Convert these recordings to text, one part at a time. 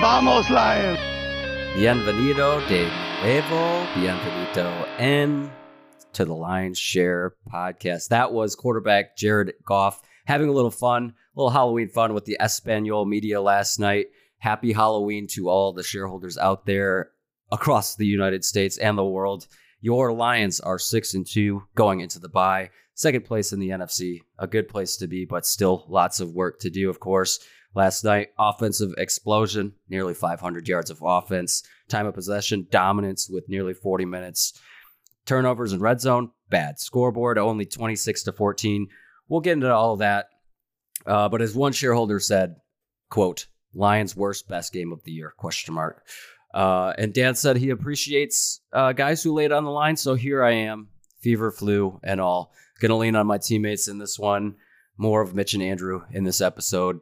Vamos, Lions! Bienvenido de nuevo. Bienvenido en to the Lions Share podcast. That was quarterback Jared Goff having a little fun, a little Halloween fun with the Espanol media last night. Happy Halloween to all the shareholders out there across the United States and the world. Your Lions are six and two going into the bye. Second place in the NFC, a good place to be, but still lots of work to do, of course. Last night, offensive explosion, nearly 500 yards of offense. Time of possession, dominance with nearly 40 minutes. Turnovers in red zone, bad. Scoreboard, only 26 to 14. We'll get into all of that. Uh, but as one shareholder said, quote, Lions worst best game of the year, question mark. Uh, and Dan said he appreciates uh, guys who laid on the line. So here I am, fever, flu, and all. Gonna lean on my teammates in this one. More of Mitch and Andrew in this episode,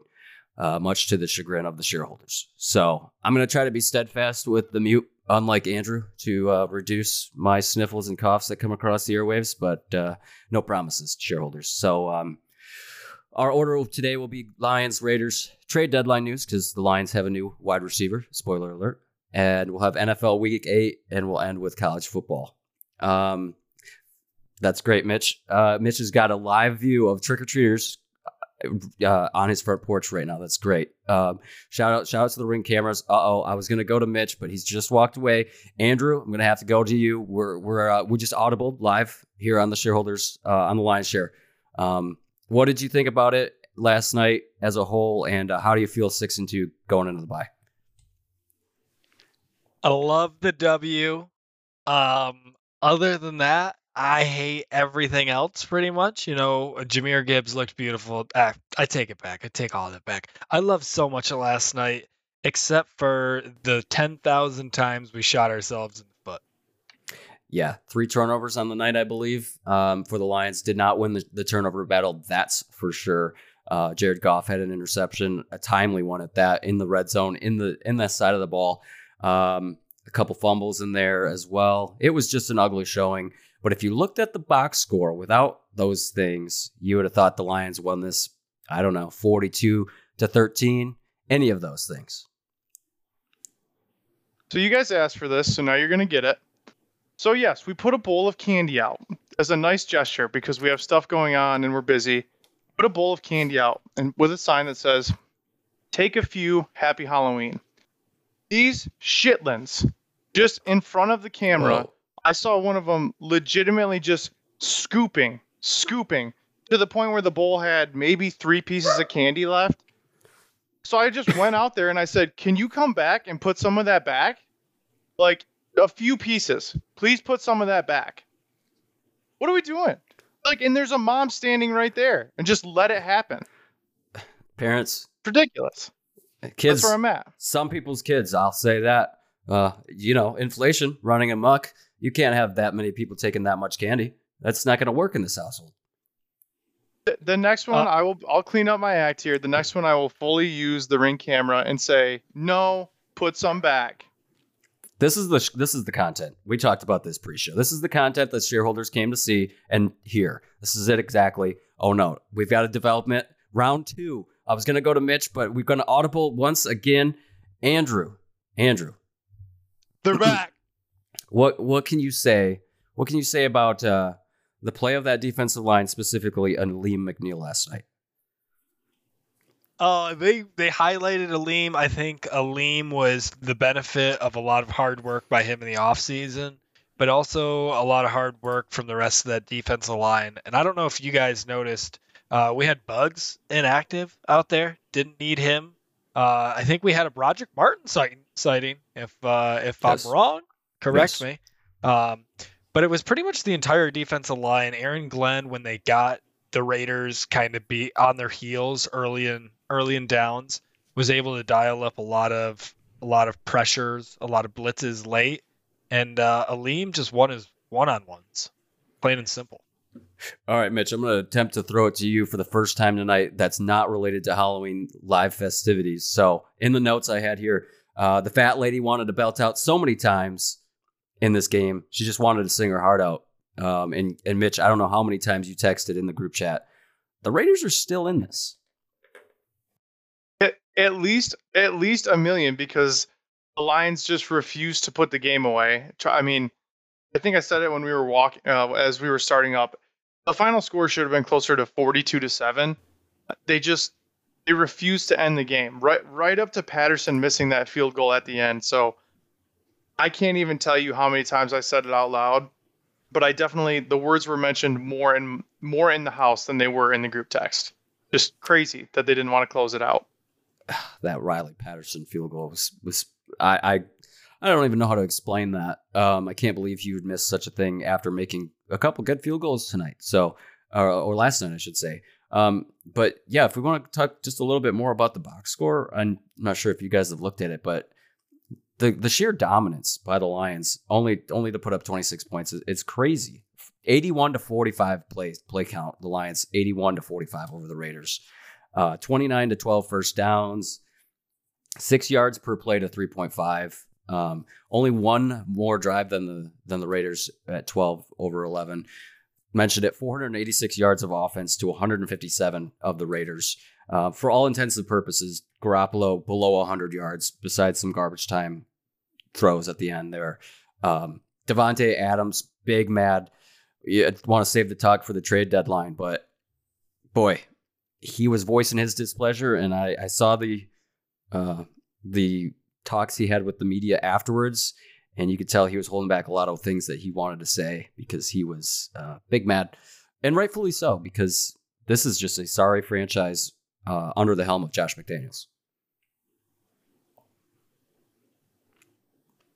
uh, much to the chagrin of the shareholders. So I'm gonna try to be steadfast with the mute, unlike Andrew, to uh, reduce my sniffles and coughs that come across the airwaves. But uh, no promises, shareholders. So um, our order today will be Lions, Raiders, trade deadline news because the Lions have a new wide receiver. Spoiler alert and we'll have NFL Week Eight, and we'll end with college football. Um, that's great, Mitch. Uh, Mitch has got a live view of trick or treaters uh, on his front porch right now. That's great. Um, shout out, shout out to the ring cameras. Uh oh, I was gonna go to Mitch, but he's just walked away. Andrew, I'm gonna have to go to you. We're we're uh, we just audible live here on the shareholders uh, on the Lions share. Um, what did you think about it last night as a whole, and uh, how do you feel six and two going into the bye? I love the W. Um, other than that, I hate everything else pretty much. You know, Jahmyr Gibbs looked beautiful. Ah, I take it back. I take all of it back. I love so much of last night, except for the 10,000 times we shot ourselves in the foot. Yeah, three turnovers on the night, I believe, um, for the Lions. Did not win the, the turnover battle, that's for sure. Uh, Jared Goff had an interception, a timely one at that, in the red zone, in the in that side of the ball. Um, a couple fumbles in there as well. It was just an ugly showing. But if you looked at the box score without those things, you would have thought the Lions won this, I don't know, 42 to 13, any of those things. So you guys asked for this, so now you're going to get it. So yes, we put a bowl of candy out as a nice gesture because we have stuff going on and we're busy. Put a bowl of candy out and with a sign that says, "Take a few, happy Halloween." These shitlins just in front of the camera. Whoa. I saw one of them legitimately just scooping, scooping to the point where the bowl had maybe three pieces of candy left. So I just went out there and I said, "Can you come back and put some of that back? Like a few pieces. Please put some of that back." What are we doing? Like, and there's a mom standing right there, and just let it happen. Parents, ridiculous. Kids, That's where I'm at. Some people's kids, I'll say that. Uh, you know, inflation running amok. You can't have that many people taking that much candy. That's not going to work in this household. The, the next one, uh, I will. I'll clean up my act here. The next one, I will fully use the ring camera and say, "No, put some back." This is the this is the content we talked about this pre-show. This is the content that shareholders came to see and hear. This is it exactly. Oh no, we've got a development round two I was going to go to Mitch, but we're going to audible once again. Andrew, Andrew, they're back. What what can you say? What can you say about uh, the play of that defensive line, specifically Alim McNeil last night? Uh, they they highlighted Alim. I think Alim was the benefit of a lot of hard work by him in the offseason, but also a lot of hard work from the rest of that defensive line. And I don't know if you guys noticed, uh, we had Bugs inactive out there. Didn't need him. Uh, I think we had a Brodric Martin sighting. sighting if uh, if yes. I'm wrong, correct yes. me. Um, but it was pretty much the entire defensive line. Aaron Glenn, when they got the Raiders kind of be on their heels early in early in downs, was able to dial up a lot of a lot of pressures, a lot of blitzes late, and uh, Alim just won his one on ones, plain and simple. All right, Mitch, I'm going to attempt to throw it to you for the first time tonight that's not related to Halloween live festivities. So, in the notes I had here, uh, the fat lady wanted to belt out so many times in this game. She just wanted to sing her heart out. Um, and, and Mitch, I don't know how many times you texted in the group chat. The Raiders are still in this. at least at least a million because the Lions just refused to put the game away. I mean, I think I said it when we were walking uh, as we were starting up. The final score should have been closer to 42 to 7. They just they refused to end the game. Right right up to Patterson missing that field goal at the end. So I can't even tell you how many times I said it out loud, but I definitely the words were mentioned more in more in the house than they were in the group text. Just crazy that they didn't want to close it out. that Riley Patterson field goal was was I I, I don't even know how to explain that. Um, I can't believe you would miss such a thing after making a couple good field goals tonight. So or, or last night I should say. Um, but yeah, if we want to talk just a little bit more about the box score, I'm not sure if you guys have looked at it, but the the sheer dominance by the Lions, only only to put up 26 points, it's crazy. 81 to 45 play play count. The Lions 81 to 45 over the Raiders. Uh, 29 to 12 first downs, six yards per play to 3.5. Um, only one more drive than the than the Raiders at 12 over 11. Mentioned it, 486 yards of offense to 157 of the Raiders. Uh, for all intents and purposes, Garoppolo below 100 yards, besides some garbage time throws at the end there. Um, Davante Adams, big mad. You want to save the talk for the trade deadline, but boy, he was voicing his displeasure, and I, I saw the uh, the talks he had with the media afterwards, and you could tell he was holding back a lot of things that he wanted to say because he was uh, big mad, and rightfully so because this is just a sorry franchise uh, under the helm of Josh McDaniels.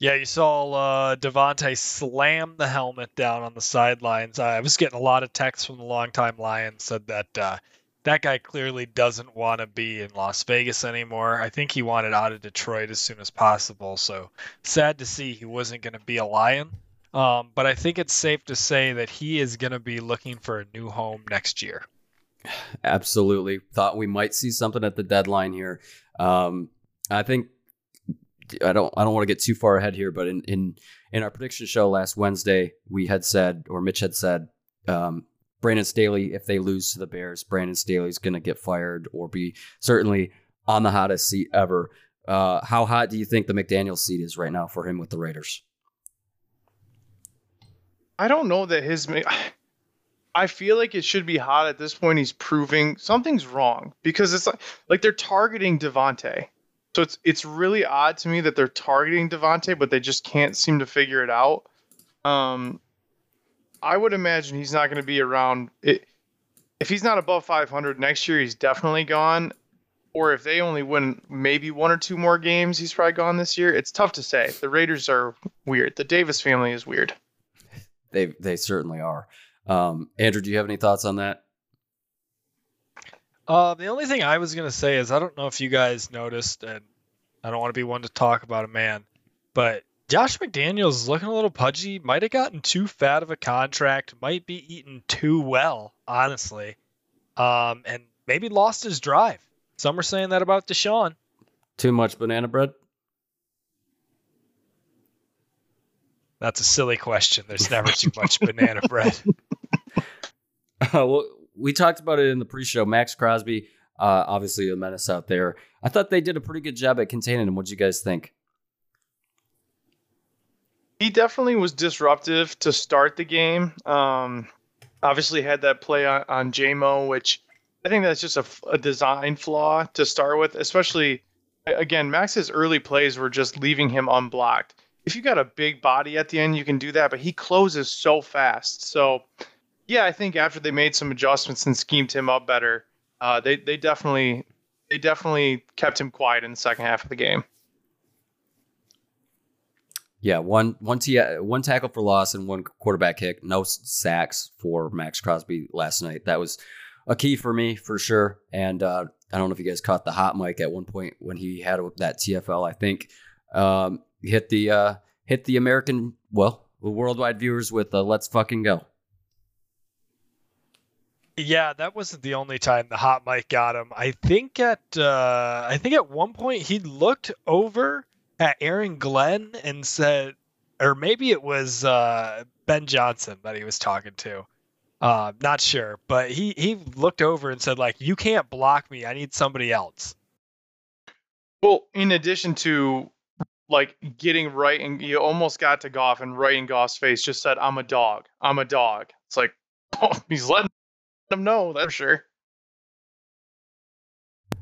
Yeah, you saw uh, Davante slam the helmet down on the sidelines. I was getting a lot of texts from the longtime Lions said that uh, that guy clearly doesn't want to be in Las Vegas anymore. I think he wanted out of Detroit as soon as possible. So sad to see he wasn't going to be a Lion. Um, but I think it's safe to say that he is going to be looking for a new home next year. Absolutely. Thought we might see something at the deadline here. Um, I think I don't I don't want to get too far ahead here, but in in in our prediction show last Wednesday, we had said, or Mitch had said, um, Brandon Staley, if they lose to the Bears, Brandon Staley's going to get fired or be certainly on the hottest seat ever. Uh, how hot do you think the McDaniel seat is right now for him with the Raiders? I don't know that his. I feel like it should be hot at this point. He's proving something's wrong because it's like like they're targeting Davante. So it's it's really odd to me that they're targeting Davante, but they just can't seem to figure it out. Um, I would imagine he's not going to be around. It, if he's not above 500 next year, he's definitely gone. Or if they only win maybe one or two more games, he's probably gone this year. It's tough to say. The Raiders are weird. The Davis family is weird. They they certainly are. Um, Andrew, do you have any thoughts on that? Uh, the only thing I was gonna say is I don't know if you guys noticed, and I don't want to be one to talk about a man, but Josh McDaniels is looking a little pudgy. Might have gotten too fat of a contract. Might be eating too well, honestly. Um, and maybe lost his drive. Some are saying that about Deshaun. Too much banana bread. That's a silly question. There's never too much banana bread. Uh, well, we talked about it in the pre-show. Maxx Crosby, uh, obviously a menace out there. I thought they did a pretty good job at containing him. What do you guys think? He definitely was disruptive to start the game. Um, obviously had that play on, on JMO, which I think that's just a, a, design flaw to start with. Especially, again, Maxx's early plays were just leaving him unblocked. If you got a big body at the end, you can do that, but he closes so fast. So, yeah, I think after they made some adjustments and schemed him up better, uh, they they definitely they definitely kept him quiet in the second half of the game. Yeah, one one t- one tackle for loss and one quarterback kick. No sacks for Maxx Crosby last night. That was a key for me for sure. And uh, I don't know if you guys caught the hot mic at one point when he had that TFL. I think um, hit the uh, hit the American well worldwide viewers with uh, "Let's fucking go." Yeah, that wasn't the only time the hot mic got him. I think at uh, I think at one point he looked over at Aaron Glenn and said, or maybe it was uh, Ben Johnson that he was talking to. Uh, not sure, but he he looked over and said like, "You can't block me. I need somebody else." Well, in addition to like getting right and you almost got to Goff and right in Goff's face just said, I'm a dog. I'm a dog. It's like, oh, he's letting him know, that's for sure.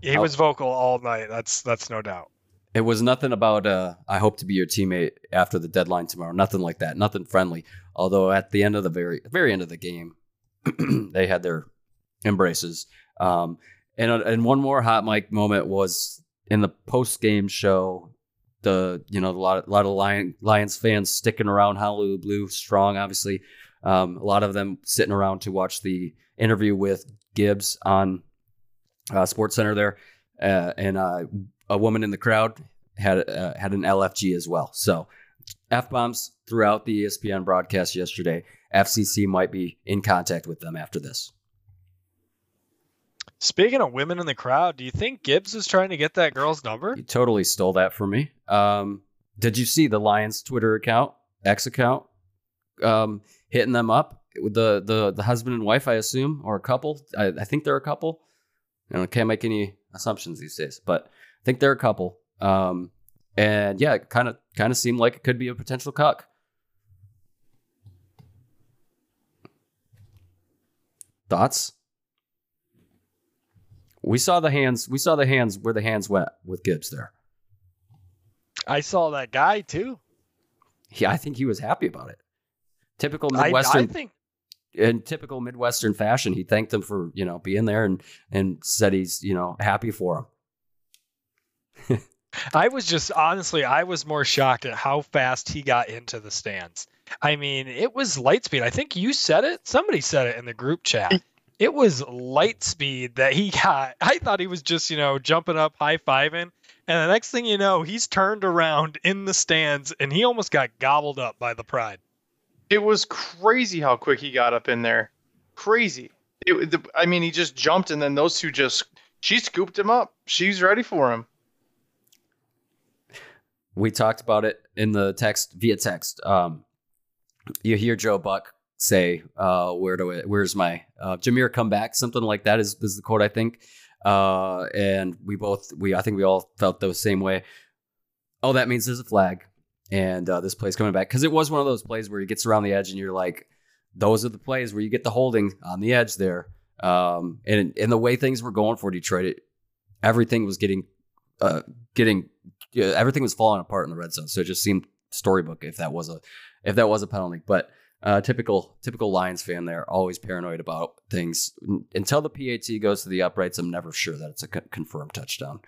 He was vocal all night. That's that's no doubt. It was nothing about uh, I hope to be your teammate after the deadline tomorrow. Nothing like that. Nothing friendly. Although at the end of the very very end of the game, they had their embraces. Um, and uh, and one more hot mic moment was in the post game show. The you know a lot a lot of Lion, Lions fans sticking around Honolulu Blue strong. Obviously, um, a lot of them sitting around to watch the interview with Gibbs on uh, Sports Center there, uh, and uh, a woman in the crowd had uh, had an LFG as well. So f bombs throughout the ESPN broadcast yesterday. FCC might be in contact with them after this. Speaking of women in the crowd, do you think Gibbs was trying to get that girl's number? You totally stole that from me. Um, did you see the Lions Twitter account, X account, um, hitting them up the the the husband and wife, I assume, or a couple? I, I think they're a couple. I can't make any assumptions these days, but I think they're a couple. Um, and yeah, it kind of kind of seemed like it could be a potential cuck. Thoughts? We saw the hands. We saw the hands where the hands went with Gibbs there. I saw that guy too. He, I think he was happy about it. Typical I, Midwestern, I think in typical Midwestern fashion, he thanked them for you know being there and and said he's you know happy for him. I was just honestly, I was more shocked at how fast he got into the stands. I mean, it was light speed. I think you said it. Somebody said it in the group chat. It was light speed that he got. I thought he was just, you know, jumping up, high fiving. And the next thing you know, he's turned around in the stands and he almost got gobbled up by the pride. It was crazy how quick he got up in there. Crazy. It, the, I mean, he just jumped, and then those two just she scooped him up. She's ready for him. We talked about it in the text via text. Um, you hear Joe Buck say, uh, "Where do I, where's my uh, Jahmyr come back?" Something like that is is the quote I think. Uh, and we both we I think we all felt the same way. Oh, that means there's a flag, and uh, this play's coming back because it was one of those plays where he gets around the edge, and you're like, those are the plays where you get the holding on the edge there. Um, and and the way things were going for Detroit, it, everything was getting uh, getting yeah, everything was falling apart in the red zone. So it just seemed storybook if that was a if that was a penalty. But uh, typical typical Lions fan there, always paranoid about things until the PAT goes to the uprights. I'm never sure that it's a confirmed touchdown,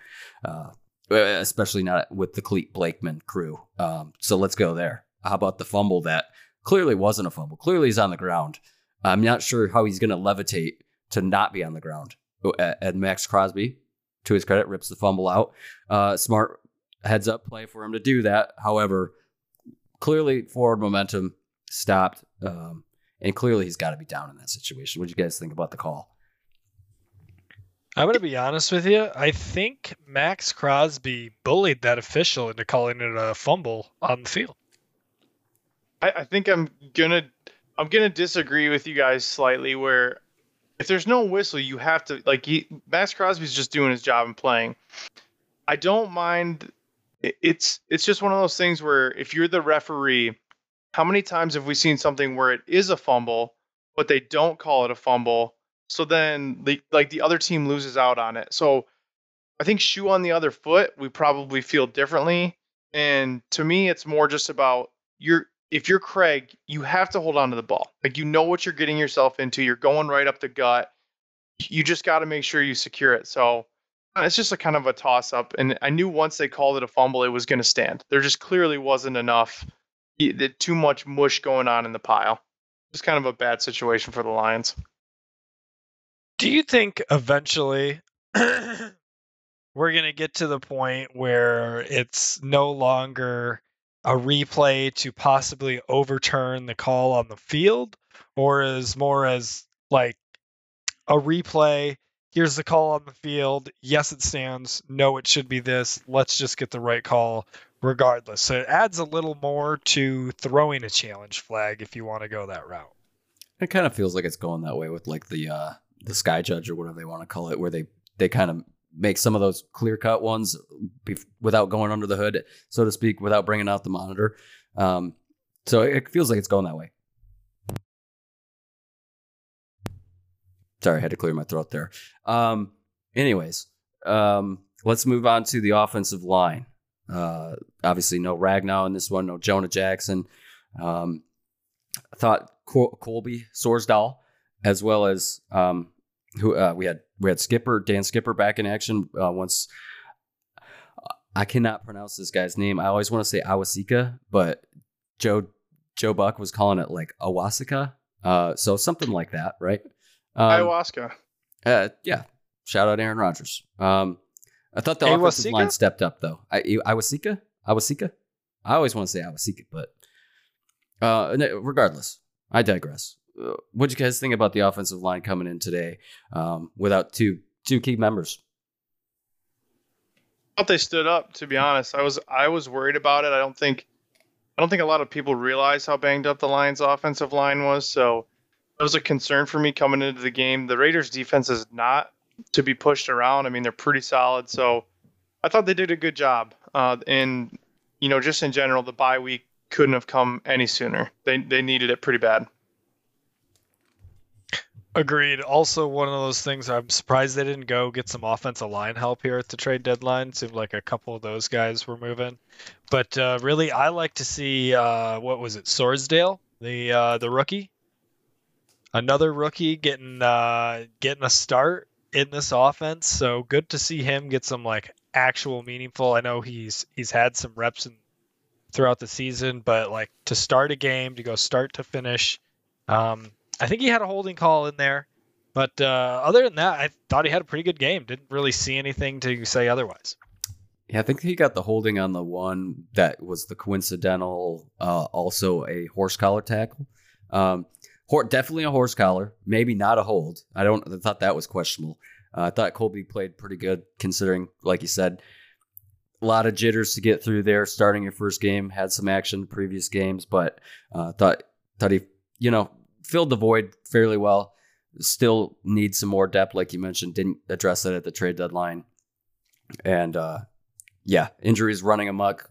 uh, especially not with the Clete Blakeman crew. Um, so let's go there. How about the fumble that clearly wasn't a fumble? Clearly he's on the ground. I'm not sure how he's going to levitate to not be on the ground. And Maxx Crosby, to his credit, rips the fumble out. Uh, smart heads up play for him to do that. However, clearly forward momentum stopped, um, and clearly he's got to be down in that situation. What do you guys think about the call? I'm going to be honest with you. I think Maxx Crosby bullied that official into calling it a fumble on the field. I, I think I'm gonna I'm gonna disagree with you guys slightly. Where if there's no whistle, you have to like he, Maxx Crosby's just doing his job and playing. I don't mind. It- It's it's just one of those things where if you're the referee, how many times have we seen something where it is a fumble, but they don't call it a fumble? So then the like the other team loses out on it. So I think shoe on the other foot, we probably feel differently. And to me, it's more just about you're if you're Craig, you have to hold on to the ball. Like you know what you're getting yourself into. You're going right up the gut. You just got to make sure you secure it. So it's just a kind of a toss up. And I knew once they called it a fumble, it was going to stand. There just clearly wasn't enough, too much mush going on in the pile. Just kind of a bad situation for the Lions. Do you think eventually we're going to get to the point where it's no longer a replay to possibly overturn the call on the field or is more as like a replay here's the call on the field. Yes it stands. No it should be this. Let's just get the right call regardless. So it adds a little more to throwing a challenge flag if you want to go that route. It kind of feels like it's going that way with like the uh, the sky judge or whatever they want to call it, where they they kind of make some of those clear cut ones without going under the hood, so to speak, without bringing out the monitor. Um, so it feels like it's going that way. Sorry, I had to clear my throat there. Um, anyways, um, let's move on to the offensive line. Uh, obviously, no Ragnow in this one, no Jonah Jackson. Um, I thought Col- Colby Sorsdal, as well as um, who uh, we had we had Skipper Dan Skipper back in action uh, once. I cannot pronounce this guy's name. I always want to say Awasika, but Joe Joe Buck was calling it like Awasika, uh, so something like that, right? Um, Ayahuasca. uh, yeah. Shout out Aaron Rodgers. Um, I thought the offensive line stepped up though. I Awasika, Awasika. I always want to say Awasika, but uh, no, regardless, I digress. Uh, what do you guys think about the offensive line coming in today um, without two two key members? I thought they stood up. To be honest, I was I was worried about it. I don't think I don't think a lot of people realize how banged up the Lions' offensive line was. So it was a concern for me coming into the game. The Raiders' defense is not to be pushed around. I mean, they're pretty solid. So I thought they did a good job. Uh, and you know, just in general, the bye week couldn't have come any sooner. They they needed it pretty bad. Agreed. Also, one of those things I'm surprised they didn't go get some offensive line help here at the trade deadline. Seemed like a couple of those guys were moving, but uh, really, I like to see uh, what was it, Sorsdal, the uh, the rookie, another rookie getting uh, getting a start in this offense. So good to see him get some like actual meaningful. I know he's he's had some reps in, throughout the season, but like to start a game, to go start to finish. Um, I think he had a holding call in there, but uh, other than that, I thought he had a pretty good game. Didn't really see anything to say otherwise. Yeah, I think he got the holding on the one that was the coincidental, uh, also a horse collar tackle. Um, definitely a horse collar, maybe not a hold. I don't. I thought that was questionable. Uh, I thought Colby played pretty good considering, like you said, a lot of jitters to get through there. Starting your first game, had some action previous games, but uh, thought thought he, you know, filled the void fairly well. Still needs some more depth, like you mentioned. Didn't address that at the trade deadline, and uh, yeah, injuries running amok.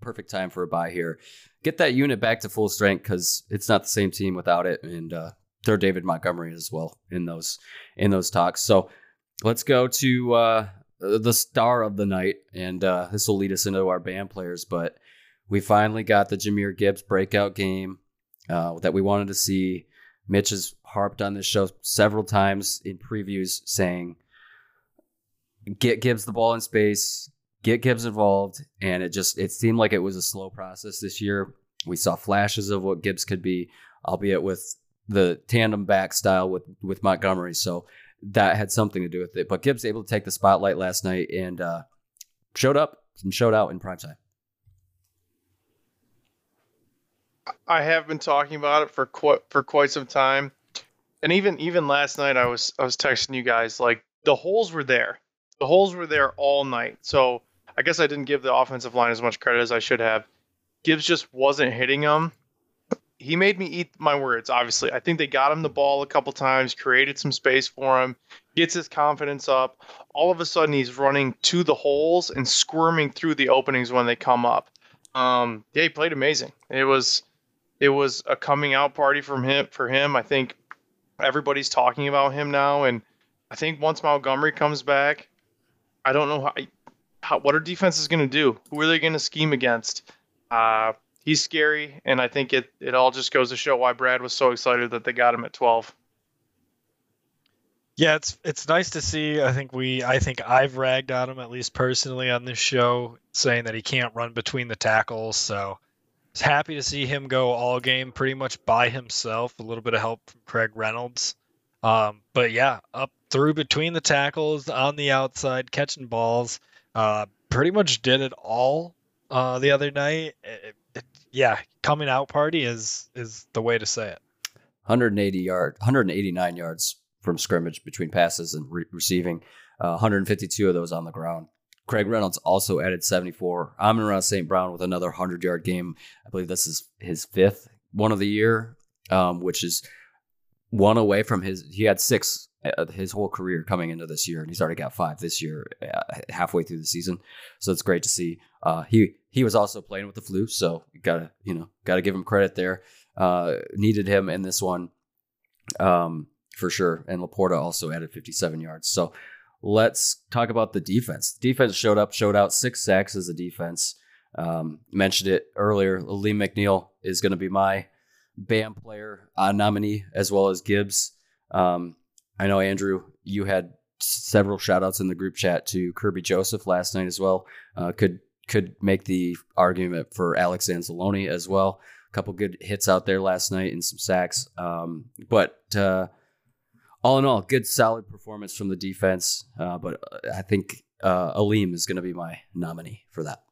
Perfect time for a bye here. Get that unit back to full strength because it's not the same team without it, and uh, throw David Montgomery as well in those in those talks. So let's go to uh, the star of the night, and uh, this will lead us into our band players. But we finally got the Jahmyr Gibbs breakout game uh, that we wanted to see. Mitch has harped on this show several times in previews, saying, "Get Gibbs the ball in space, get Gibbs involved," and it just it seemed like it was a slow process this year. We saw flashes of what Gibbs could be, albeit with the tandem back style with with Montgomery. So that had something to do with it. But Gibbs able to take the spotlight last night and uh, showed up and showed out in prime time. I have been talking about it for quite for quite some time, and even even last night I was I was texting you guys like the holes were there, the holes were there all night. So I guess I didn't give the offensive line as much credit as I should have. Gibbs just wasn't hitting them. He made me eat my words. Obviously, I think they got him the ball a couple times, created some space for him, gets his confidence up. All of a sudden, he's running to the holes and squirming through the openings when they come up. Um, yeah, he played amazing. It was it was a coming out party from him for him. I think everybody's talking about him now, and I think once Montgomery comes back, I don't know how, how what our defense is going to do. Who are they going to scheme against? Uh, he's scary, and I think it it all just goes to show why Brad was so excited that they got him at 12. Yeah, it's it's nice to see. I think we I think I've ragged on him at least personally on this show, saying that he can't run between the tackles. So was happy to see him go all game pretty much by himself. A little bit of help from Craig Reynolds. Um, but yeah, up through between the tackles, on the outside, catching balls. Uh, pretty much did it all uh, the other night. It- it- yeah, coming out party is is the way to say it. 180 yard, 189 yards from scrimmage between passes and re- receiving, uh, 152 of those on the ground. Craig Reynolds also added 74. Amon St. Brown with another 100 yard game. I believe this is his fifth one of the year, um, which is one away from his. He had six his whole career coming into this year, and he's already got five this year, uh, halfway through the season. So it's great to see. Uh, he he was also playing with the flu, so gotta you know gotta give him credit there. Uh, needed him in this one, um, for sure. And Laporta also added 57 yards. So let's talk about the defense. Defense showed up, showed out six sacks as a defense. Um, mentioned it earlier. Lee McNeil is going to be my BAM player uh, nominee as well as Gibbs. Um, I know Andrew, you had several shout outs in the group chat to Kerby Joseph last night as well. Uh, could could make the argument for Alex Anzalone as well. A couple good hits out there last night and some sacks. Um, but uh, all in all, good solid performance from the defense. Uh, but I think uh, Alim is going to be my nominee for that.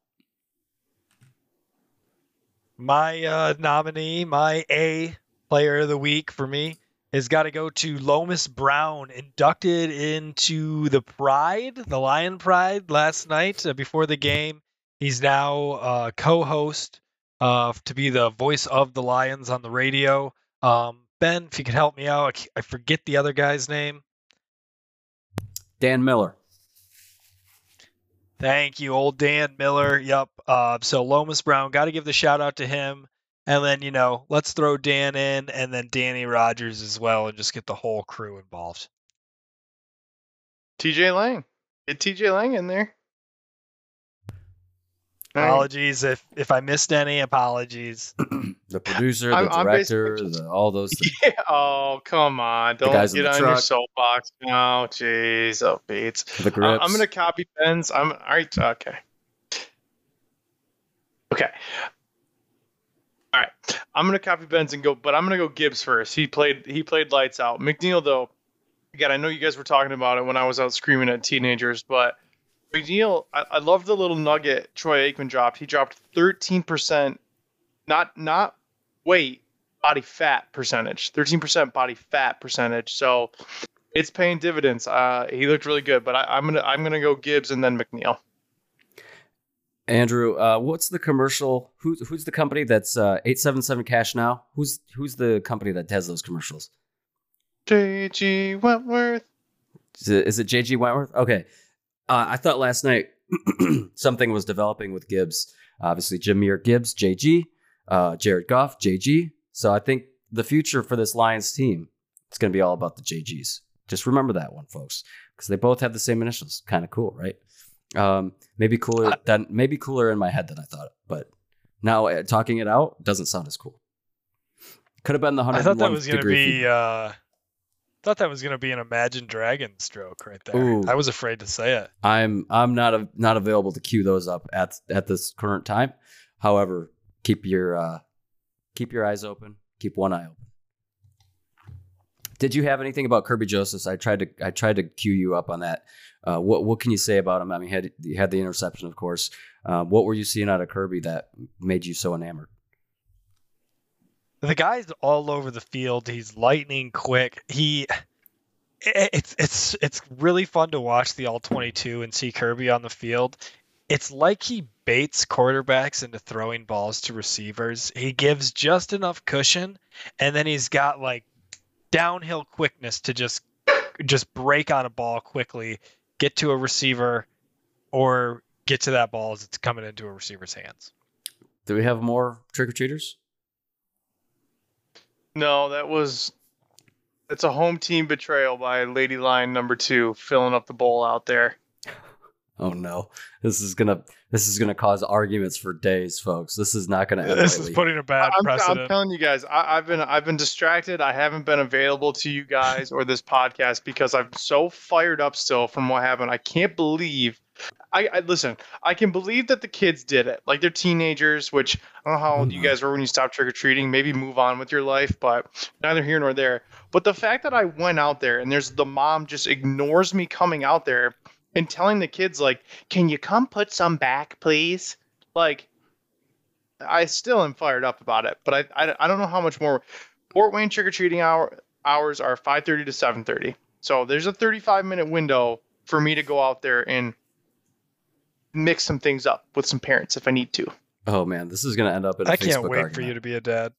My uh, nominee, my A player of the week for me, has got to go to Lomas Brown, inducted into the Pride, the Lion Pride, last night uh, before the game. He's now uh, co-host uh, to be the voice of the Lions on the radio. Um, ben, if you could help me out, I forget the other guy's name. Dan Miller. Thank you, old Dan Miller. Yep. Uh, so Lomas Brown, got to give the shout out to him. And then, you know, let's throw Dan in and then Danny Rogers as well and just get the whole crew involved. TJ Lang. Get TJ Lang in there. Apologies if if I missed any. Apologies. the producer, the I'm, director, I'm the, all those. Things. Yeah. Oh come on! Don't get on truck. your soapbox. now. jeez. Oh beats. The grips. I'm gonna copy Ben's. I'm all right. Okay. Okay. All right. I'm gonna copy Ben's and go, but I'm gonna go Gibbs first. He played. He played lights out. McNeil though. Again, I know you guys were talking about it when I was out screaming at teenagers, but McNeil, I, I love the little nugget Troy Aikman dropped. He dropped 13%, not not weight, body fat percentage. 13% body fat percentage. So it's paying dividends. Uh, he looked really good, but I, am gonna I'm gonna go Gibbs and then McNeil. Andrew, uh, what's the commercial? Who's who's the company that's uh, eight seven seven cash now? Who's who's the company that does those commercials? JG Wentworth. Is it, is it JG Wentworth? Okay, uh, I thought last night something was developing with Gibbs. Obviously, Jahmyr Gibbs, JG, uh, Jared Goff, JG. So I think the future for this Lions team it's going to be all about the JGs. Just remember that one, folks, because they both have the same initials. Kind of cool, right? Um, maybe cooler than maybe cooler in my head than I thought, but now uh, talking it out doesn't sound as cool. Could have been the hundred. I thought that was going to be. Uh, thought that was going to be an Imagine Dragon stroke right there. Ooh. I was afraid to say it. I'm I'm not a, not available to cue those up at at this current time. However, keep your uh, keep your eyes open. Keep one eye open. Did you have anything about Kerby Josephs? I tried to I tried to cue you up on that. Uh, what what can you say about him? I mean, had had the interception, of course. Uh, what were you seeing out of Kerby that made you so enamored? The guy's all over the field. He's lightning quick. He it's it's it's really fun to watch the all 22 and see Kerby on the field. It's like he baits quarterbacks into throwing balls to receivers. He gives just enough cushion and then he's got like downhill quickness to just just break on a ball quickly, get to a receiver or get to that ball as it's coming into a receiver's hands. Do we have more trick or treaters? No, that was it's a home team betrayal by Lady Lion number two, filling up the bowl out there. Oh no, this is gonna this is gonna cause arguments for days, folks. This is not gonna. End this is putting a bad I'm, precedent. I'm telling you guys, I, have been I've been distracted. I haven't been available to you guys or this podcast because I'm so fired up still from what happened. I can't believe I, I, listen. I can believe that the kids did it. Like they're teenagers, which I don't know how old you mm-hmm. guys were when you stopped trick or treating. Maybe move on with your life, but neither here nor there. But the fact that I went out there and there's the mom just ignores me coming out there and telling the kids like, "Can you come put some back, please?" Like, I still am fired up about it. But I I, I don't know how much more. Fort Wayne trick or treating hour hours are 5:30 to 7:30. So there's a 35 minute window for me to go out there and mix some things up with some parents if I need to. Oh man, this is gonna end up in. I can't Facebook wait argument. for you to be a dad.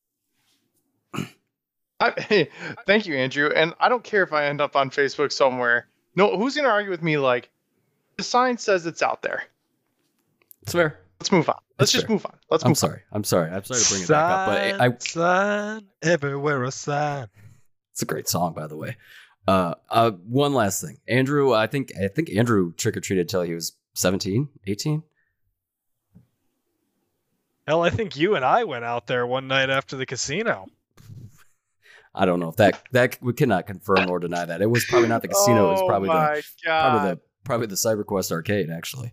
I, thank you, Andrew. And I don't care if I end up on Facebook somewhere. No, who's gonna argue with me? Like, the sign says it's out there. It's fair. Let's move on. Let's It's just fair. move on. Let's I'm move sorry. I'm sorry. I'm sorry to bring it back up, but I, sign everywhere a sign. It's a great song, by the way. Uh, uh, one last thing, Andrew. I think I think Andrew trick or treated till he was 17, 18. Hell, I think you and I went out there one night after the casino. I don't know if that that we cannot confirm nor deny that. It was probably not the on. casino. it was Oh probably the my god. probably the probably the CyberQuest arcade. Actually,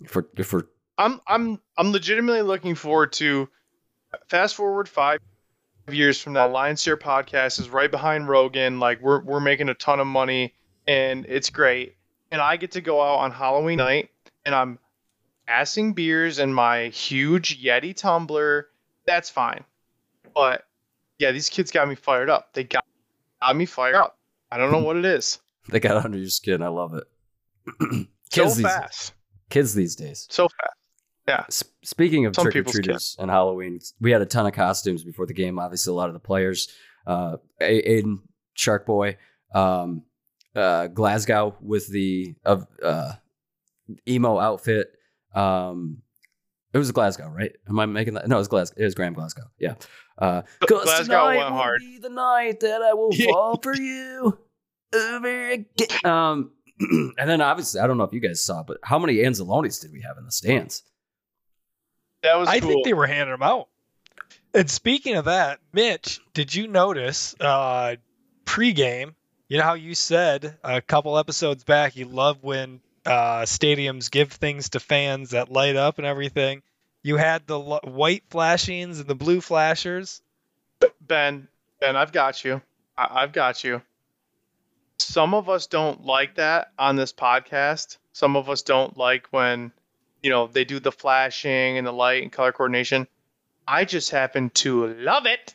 if we're I'm I'm I'm legitimately looking forward to fast forward five years from now. Lions Share podcast is right behind Rogan. Like we're we're making a ton of money and it's great. And I get to go out on Halloween night and I'm assing beers in my huge Yeti tumbler. That's fine. But yeah, these kids got me fired up. They got, got me fired up. I don't know what it is. they got under your skin, I love it. So kids, these, fast. kids these days. So fast. S- speaking of trick or treaters and Halloween, we had a ton of costumes before the game. Obviously, a lot of the players, uh, A- Aidan, Shark Boy, um, uh, Glasgow with the of uh, emo outfit. Um, it was Glasgow, right? Am I making that? No, it was Glasgow. It was Graham Glasgow. Yeah. Uh, Glasgow went hard." Be the night that I will fall for you over again. Um, and then obviously, I don't know if you guys saw, but how many Anzalonis did we have in the stands? That was I cool. think they were handing them out. And speaking of that, Mitch, did you notice uh, pregame? You know how you said a couple episodes back you love when uh, stadiums give things to fans that light up and everything. You had the l- white flashings and the blue flashers. Ben, Ben, I've got you. I- I've got you. Some of us don't like that on this podcast. Some of us don't like when, you know, they do the flashing and the light and color coordination. I just happen to love it.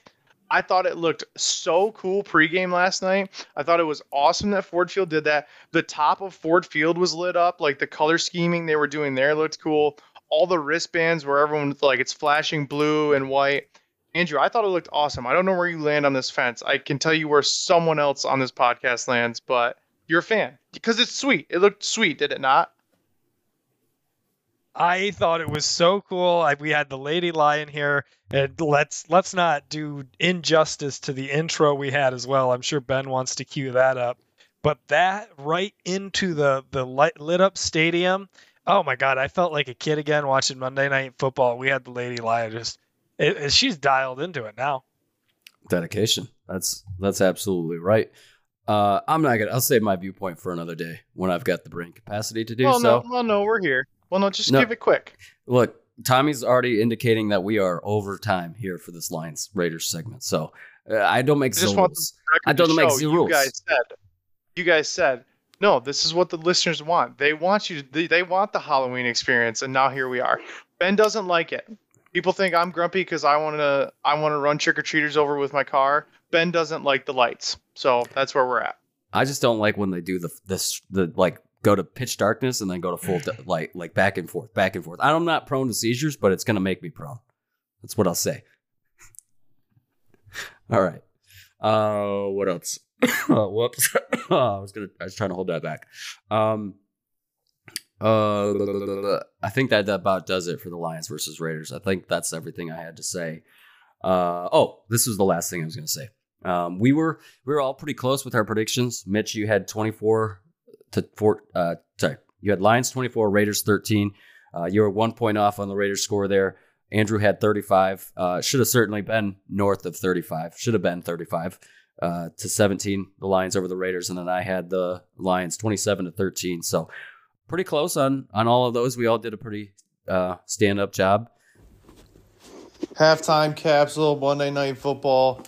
I thought it looked so cool pregame last night. I thought it was awesome that Ford Field did that. The top of Ford Field was lit up, like the color scheming they were doing there looked cool. All the wristbands where everyone's like it's flashing blue and white. Andrew, I thought it looked awesome. I don't know where you land on this fence. I can tell you where someone else on this podcast lands, but you're a fan because it's sweet. It looked sweet, did it not? I thought it was so cool. I, we had the lady lion here, and let's let's not do injustice to the intro we had as well. I'm sure Ben wants to cue that up, but that right into the the light, lit up stadium. Oh my god, I felt like a kid again watching Monday Night Football. We had the lady lion just. It, it- she's dialed into it now. dedication. That's that's absolutely right. Uh, I'm not gonna. I'll save my viewpoint for another day when I've got the brain capacity to do well, so. no, well, no, we're here. Well, no, just No. give it quick. Look, Tommy's already indicating that we are over time here for this Lions Raiders segment. So uh, I don't make I just rules. want I don't make show the you rules. guys said. You guys said no. This is what the listeners want. They want you. To, they, they want the Halloween experience, and now here we are. Ben doesn't like it. People think I'm grumpy because I want to. I want to run trick or treaters over with my car. Ben doesn't like the lights, so that's where we're at. I just don't like when they do the this the like go to pitch darkness and then go to full d- light, like back and forth, back and forth. I'm not prone to seizures, but it's gonna make me prone. That's what I'll say. All right. Uh, what else? oh, whoops. I was gonna. I was trying to hold that back. Um. Uh, I think that, about does it for the Lions versus Raiders. I think that's everything I had to say. Uh, oh, this was the last thing I was going to say. Um, we were we were all pretty close with our predictions. Mitch, you had 24 to four. Uh, sorry, you had Lions 24, Raiders 13. Uh, you were one point off on the Raiders score there. Andrew had 35. Uh, should have certainly been north of 35. Should have been 35 uh, to 17. The Lions over the Raiders, and then I had the Lions 27 to 13. So pretty close on on all of those. We all did a pretty uh, stand up job. halftime capsule, Monday Night Football,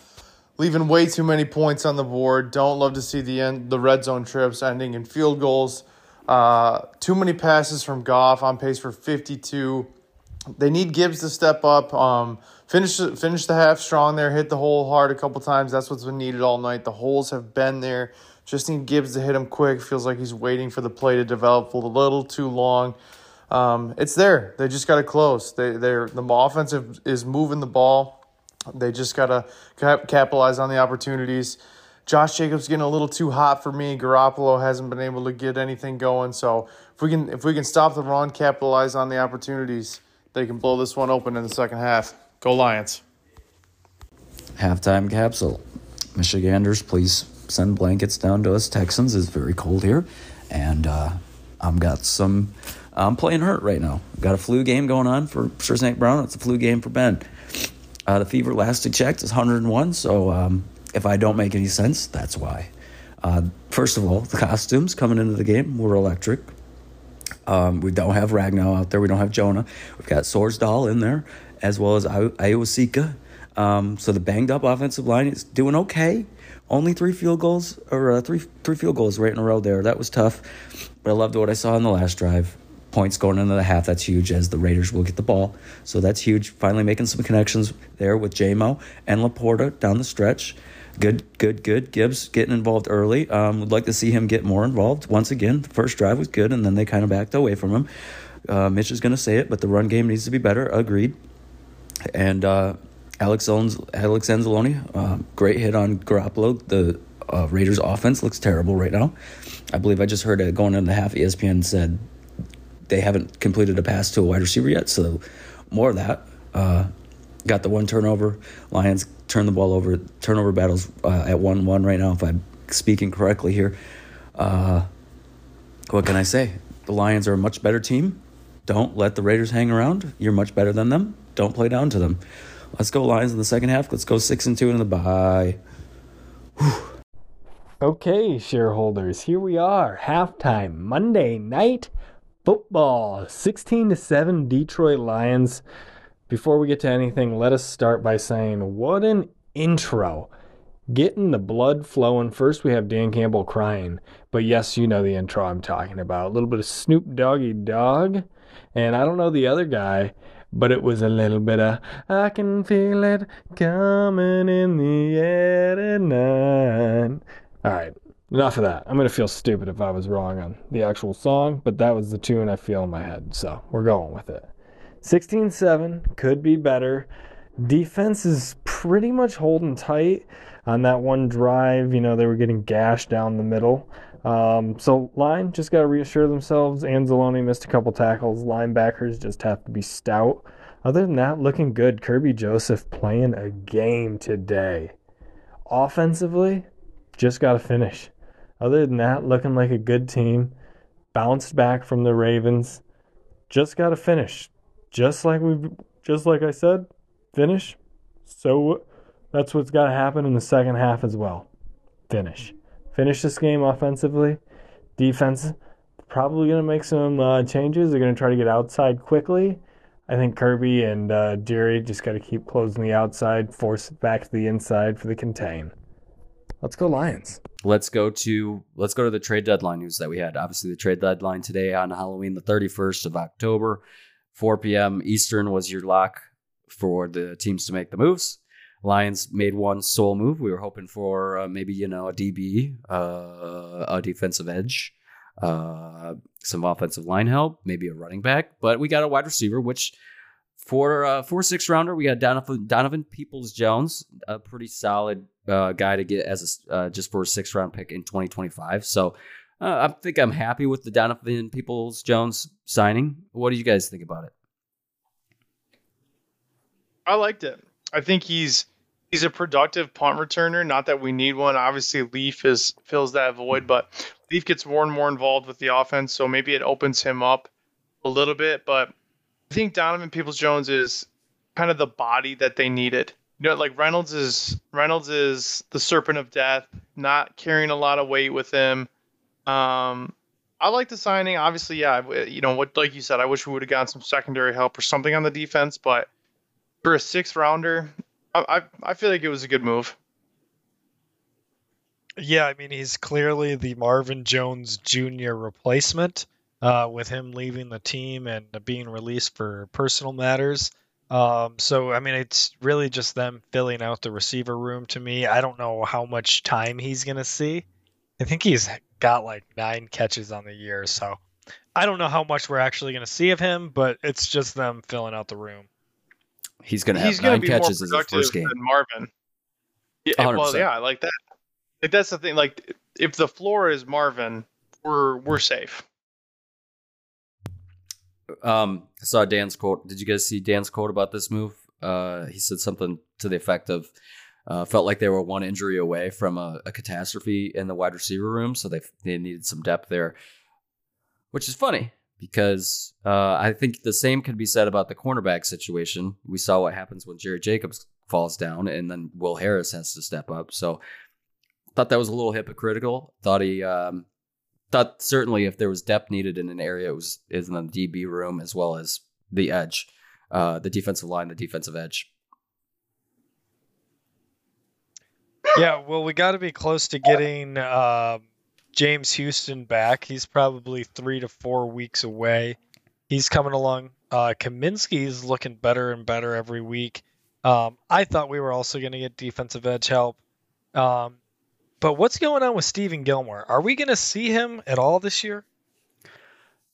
leaving way too many points on the board. Don't love to see the end, the red zone trips ending in field goals. Uh, too many passes from Goff on pace for 52. They need Gibbs to step up. Um, finish finish the half strong there. Hit the hole hard a couple times. That's what's been needed all night. The holes have been there. Just need Gibbs to hit him quick. Feels like he's waiting for the play to develop a little too long. Um, it's there. They just got to close. They they're the offensive is moving the ball. They just gotta cap- capitalize on the opportunities. Josh Jacobs getting a little too hot for me. Garoppolo hasn't been able to get anything going. So if we can if we can stop the run, capitalize on the opportunities, they can blow this one open in the second half. Go Lions. Halftime capsule. Michiganders, please send blankets down to us Texans. It's very cold here, and uh, I've got some. I'm playing hurt right now. Got a flu game going on for Sir St. Brown. It's a flu game for Ben. Uh, the fever last I checked is 101. So um, if I don't make any sense, that's why. Uh, first of all, the costumes coming into the game were electric. Um, we don't have Ragnow out there. We don't have Jonah. We've got Sorsdal in there, as well as Iosika. Um, so the banged up offensive line is doing okay. Only three field goals or uh, three three field goals right in a row there. That was tough, but I loved what I saw in the last drive. Points going into the half. That's huge as the Raiders will get the ball. So that's huge. Finally making some connections there with JMO and LaPorta down the stretch. Good, good, good. Gibbs getting involved early. Um, would like to see him get more involved. Once again, the first drive was good, and then they kind of backed away from him. Uh, Mitch is going to say it, but the run game needs to be better. Agreed. And uh, Alex, Alex Anzalone, uh, great hit on Garoppolo. The uh, Raiders' offense looks terrible right now. I believe I just heard it going into the half. ESPN said they haven't completed a pass to a wide receiver yet, so more of that. Uh, got the one turnover. Lions turn the ball over. Turnover battles uh, at one one right now. If I'm speaking correctly here, uh, what can I say? The Lions are a much better team. Don't let the Raiders hang around. You're much better than them. Don't play down to them. Let's go Lions in the second half. Let's go six and two in the bye. Okay, shareholders, here we are. Halftime Monday night football. 16 to 7 Detroit Lions. Before we get to anything, let us start by saying what an intro. Getting the blood flowing. First, we have Dan Campbell crying. But yes, you know the intro I'm talking about. A little bit of Snoop Doggy Dogg. And I don't know the other guy, but it was a little bit of I can feel it coming in the air tonight. All right, enough of that. I'm gonna feel stupid if I was wrong on the actual song, but that was the tune I feel in my head, so we're going with it. 16-7 could be better. Defense is pretty much holding tight on that one drive. You know they were getting gashed down the middle. Um, so line just got to reassure themselves. Anzalone missed a couple tackles. Linebackers just have to be stout. Other than that, looking good. Kerby Joseph playing a game today. Offensively, just got to finish. Other than that, looking like a good team. Bounced back from the Ravens. Just got to finish. Just like we, just like I said, finish. So that's what's got to happen in the second half as well. Finish finish this game offensively. Defense, probably going to make some uh, changes. They're going to try to get outside quickly. I think Kerby and uh, Jerry just got to keep closing the outside, force it back to the inside for the contain. Let's go Lions. Let's go to let's go to the trade deadline news that we had. Obviously, the trade deadline today on Halloween, the 31st of October, 4 p.m. Eastern was your lock for the teams to make the moves. Lions made one sole move. We were hoping for uh, maybe you know a DB, uh, a defensive edge, uh, some offensive line help, maybe a running back, but we got a wide receiver. Which for uh, for six rounder, we got Donovan, Donovan Peoples Jones, a pretty solid uh, guy to get as a, uh, just for a six round pick in 2025. So. Uh, I think I'm happy with the Donovan Peoples Jones signing. What do you guys think about it? I liked it. I think he's he's a productive punt returner. Not that we need one. Obviously, Leaf is fills that void, but Leaf gets more and more involved with the offense, so maybe it opens him up a little bit. But I think Donovan Peoples Jones is kind of the body that they needed. You know, like Reynolds is Reynolds is the serpent of death, not carrying a lot of weight with him. Um, I like the signing. Obviously, yeah, you know what, like you said, I wish we would have gotten some secondary help or something on the defense, but for a sixth rounder, I, I feel like it was a good move. Yeah, I mean he's clearly the Marvin Jones Jr. replacement. Uh, with him leaving the team and being released for personal matters. Um, so I mean, it's really just them filling out the receiver room to me. I don't know how much time he's gonna see. I think he's got like nine catches on the year, so I don't know how much we're actually gonna see of him. But it's just them filling out the room. He's going to have nine to be more catches as his first game. than Marvin. Yeah, well, 100%. yeah, I like that. Like that's the thing. Like if the floor is Marvin, we're we're safe. Um, I saw Dan's quote. Did you guys see Dan's quote about this move? Uh, he said something to the effect of, uh, felt like they were one injury away from a, a catastrophe in the wide receiver room, so they they needed some depth there, which is funny because uh, I think the same could be said about the cornerback situation. We saw what happens when Jerry Jacobs falls down, and then Will Harris has to step up. So, thought that was a little hypocritical. Thought he um, thought certainly if there was depth needed in an area, it was is in the DB room as well as the edge, uh, the defensive line, the defensive edge. Yeah, well, we got to be close to getting um, James Houston back. He's probably three to four weeks away. He's coming along. Uh, Kaminsky's looking better and better every week. Um, I thought we were also going to get defensive edge help. Um, but what's going on with Stephen Gilmore? Are we going to see him at all this year?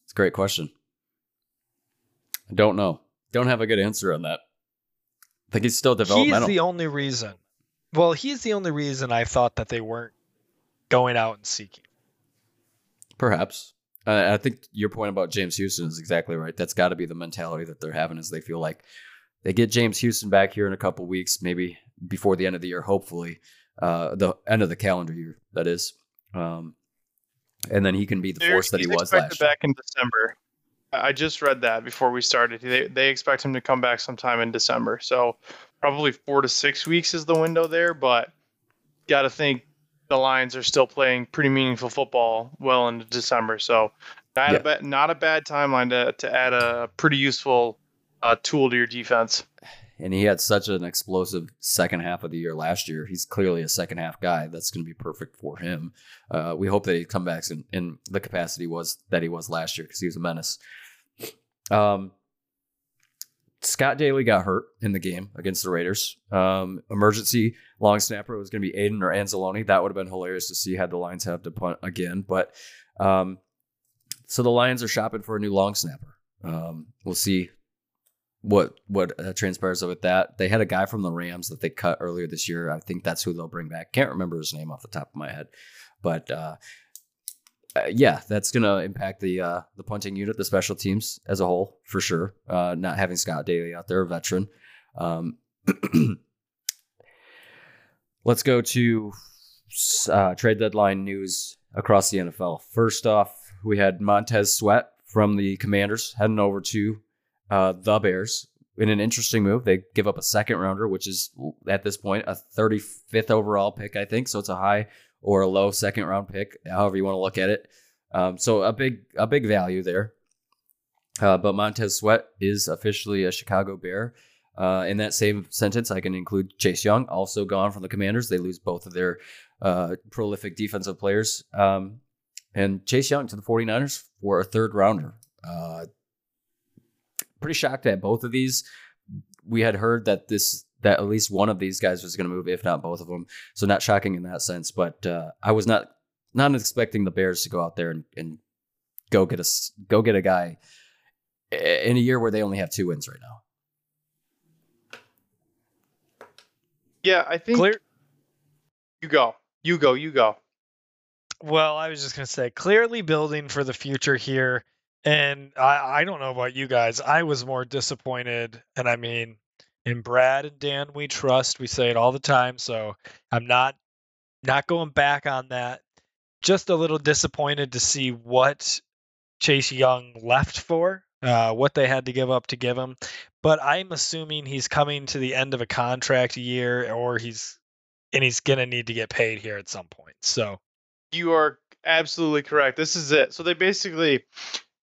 It's a great question. I don't know. Don't have a good answer on that. I think he's still developmental. He's the only reason. Well, he's the only reason I thought that they weren't going out and seeking. Perhaps. Uh, I think your point about James Houston is exactly right. That's got to be the mentality that they're having is they feel like they get James Houston back here in a couple weeks, maybe before the end of the year, hopefully, uh, the end of the calendar year, that is. Um, and then he can be the They're- force that he was last year. back in December. I I just read that before we started. They they expect him to come back sometime in December. So probably four to six weeks is the window there. But got to think the Lions are still playing pretty meaningful football well into December. So not Yeah. a bad not a bad timeline to to add a pretty useful uh, tool to your defense. and he had such an explosive second half of the year last year. He's clearly a second half guy. That's going to be perfect for him. Uh, we hope that he comes back in, in the capacity was that he was last year because he was a menace. Um, Scott Daly got hurt in the game against the Raiders. Um, emergency long snapper was going to be Aidan or Anzalone. That would have been hilarious to see had the Lions have to punt again. But um, so the Lions are shopping for a new long snapper. Um, we'll see what what uh, transpires with that. They had a guy from the Rams that they cut earlier this year. I think that's who they'll bring back. Can't remember his name off the top of my head, but uh, uh, yeah, that's gonna impact the uh, the punting unit, the special teams as a whole for sure. Uh, not having Scott Daly out there, a veteran. Um, let's go to uh, trade deadline news across the NFL. First off, we had Montez Sweat from the Commanders heading over to uh, the Bears in an interesting move. They give up a second rounder, which is at this point a 35th overall pick, I think. So it's a high or a low second round pick, however you want to look at it. Um, so a big a big value there. Uh, but Montez Sweat is officially a Chicago Bear. Uh, in that same sentence, I can include Chase Young, also gone from the Commanders. They lose both of their uh, prolific defensive players. Um, and Chase Young to the 49ers for a third rounder. Uh, pretty shocked at both of these. We had heard that this that at least one of these guys was going to move, if not both of them. So not shocking in that sense. But uh, I was not not expecting the Bears to go out there and, and go get a s- go get a guy in a year where they only have two wins right now. Yeah, I think Clear. you go. You go. You go. Well, I was just gonna say, clearly building for the future here, and I, I don't know about you guys. I was more disappointed, and I mean, in Brad and Dan, we trust. We say it all the time, so I'm not not going back on that. Just a little disappointed to see what Chase Young left for, uh, what they had to give up to give him. But I'm assuming he's coming to the end of a contract year, or he's and he's gonna need to get paid here at some point. So. You are absolutely correct. This is it. So they basically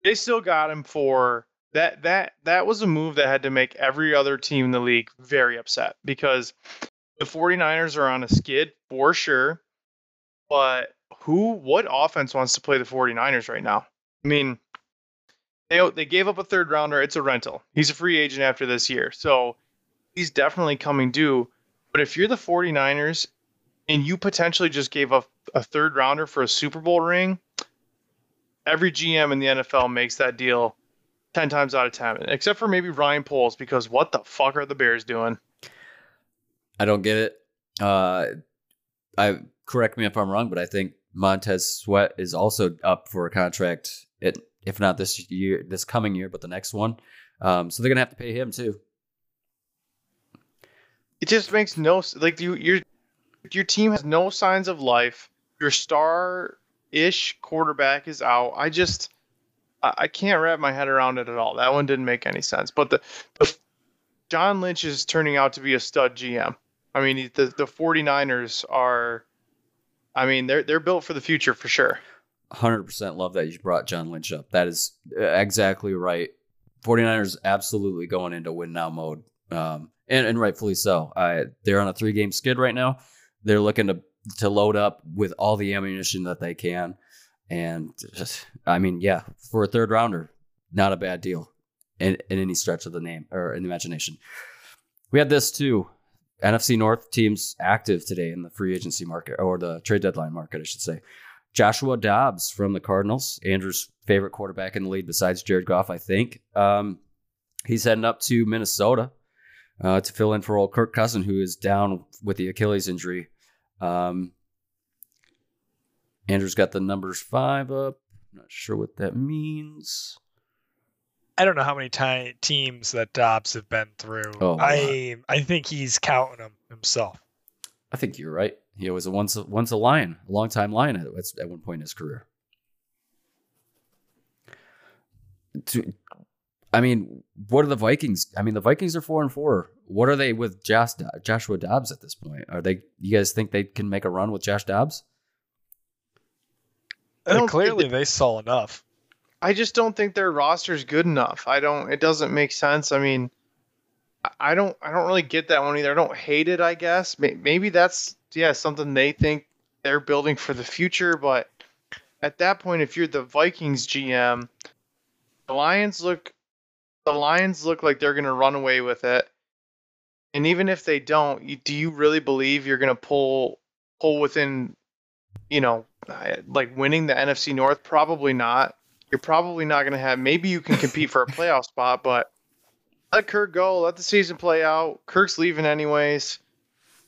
they still got him for that that that was a move that had to make every other team in the league very upset because the 49ers are on a skid for sure. But who what offense wants to play the 49ers right now? I mean, they they gave up a third rounder. It's a rental. He's a free agent after this year. So he's definitely coming due. But if you're the 49ers and you potentially just gave up a third rounder for a Super Bowl ring, every GM in the NFL makes that deal ten times out of ten, except for maybe Ryan Poles, because what the fuck are the Bears doing? I don't get it. Uh, I correct me if I'm wrong, but I think Montez Sweat is also up for a contract. It, if not this year, this coming year, but the next one. Um, so they're gonna have to pay him too. It just makes no like you your your team has no signs of life. Your star ish quarterback is out. I just I, can't wrap my head around it at all. That one didn't make any sense. But the, the John Lynch is turning out to be a stud GM. I mean, the the 49ers are I mean, they're they're built for the future for sure. 100% love that you brought John Lynch up. That is uh, exactly right. 49ers absolutely going into win now mode. Um, and, and rightfully so. They're on a three game skid right now. They're looking to, to load up with all the ammunition that they can. And just, I mean, yeah, for a third rounder, not a bad deal in, in any stretch of the name or in the imagination. We had this too. NFC North teams active today in the free agency market or the trade deadline market, I should say. Joshua Dobbs from the Cardinals, Andrew's favorite quarterback in the league besides Jared Goff, I think. Um, he's heading up to Minnesota uh, to fill in for old Kirk Cousin, who is down with the Achilles injury. Um, Andrew's got the numbers five up. Not sure what that means. I don't know how many ti teams that Dobbs have been through. Oh, lot. I I think he's counting them himself. I think you're right. He was a once a, once a lion, a long time lion at, at one point in his career. To, I mean, what are the Vikings? I mean, the Vikings are four and four. What are they with Josh, Joshua Dobbs at this point? Are they? You guys think they can make a run with Josh Dobbs? But clearly, they saw enough. I just don't think their roster's good enough. I don't. It doesn't make sense. I mean, I- don't. I don't really get that one either. I don't hate it. I guess maybe that's yeah something they think they're building for the future. But at that point, if you're the Vikings GM, the Lions look. The Lions look like they're gonna run away with it. And even if they don't, you, do you really believe you're gonna pull pull within, you know, uh, like winning the NFC North? Probably not you're probably not going to have. Maybe you can compete for a playoff spot, but let Kirk go. Let the season play out. Kirk's leaving anyways.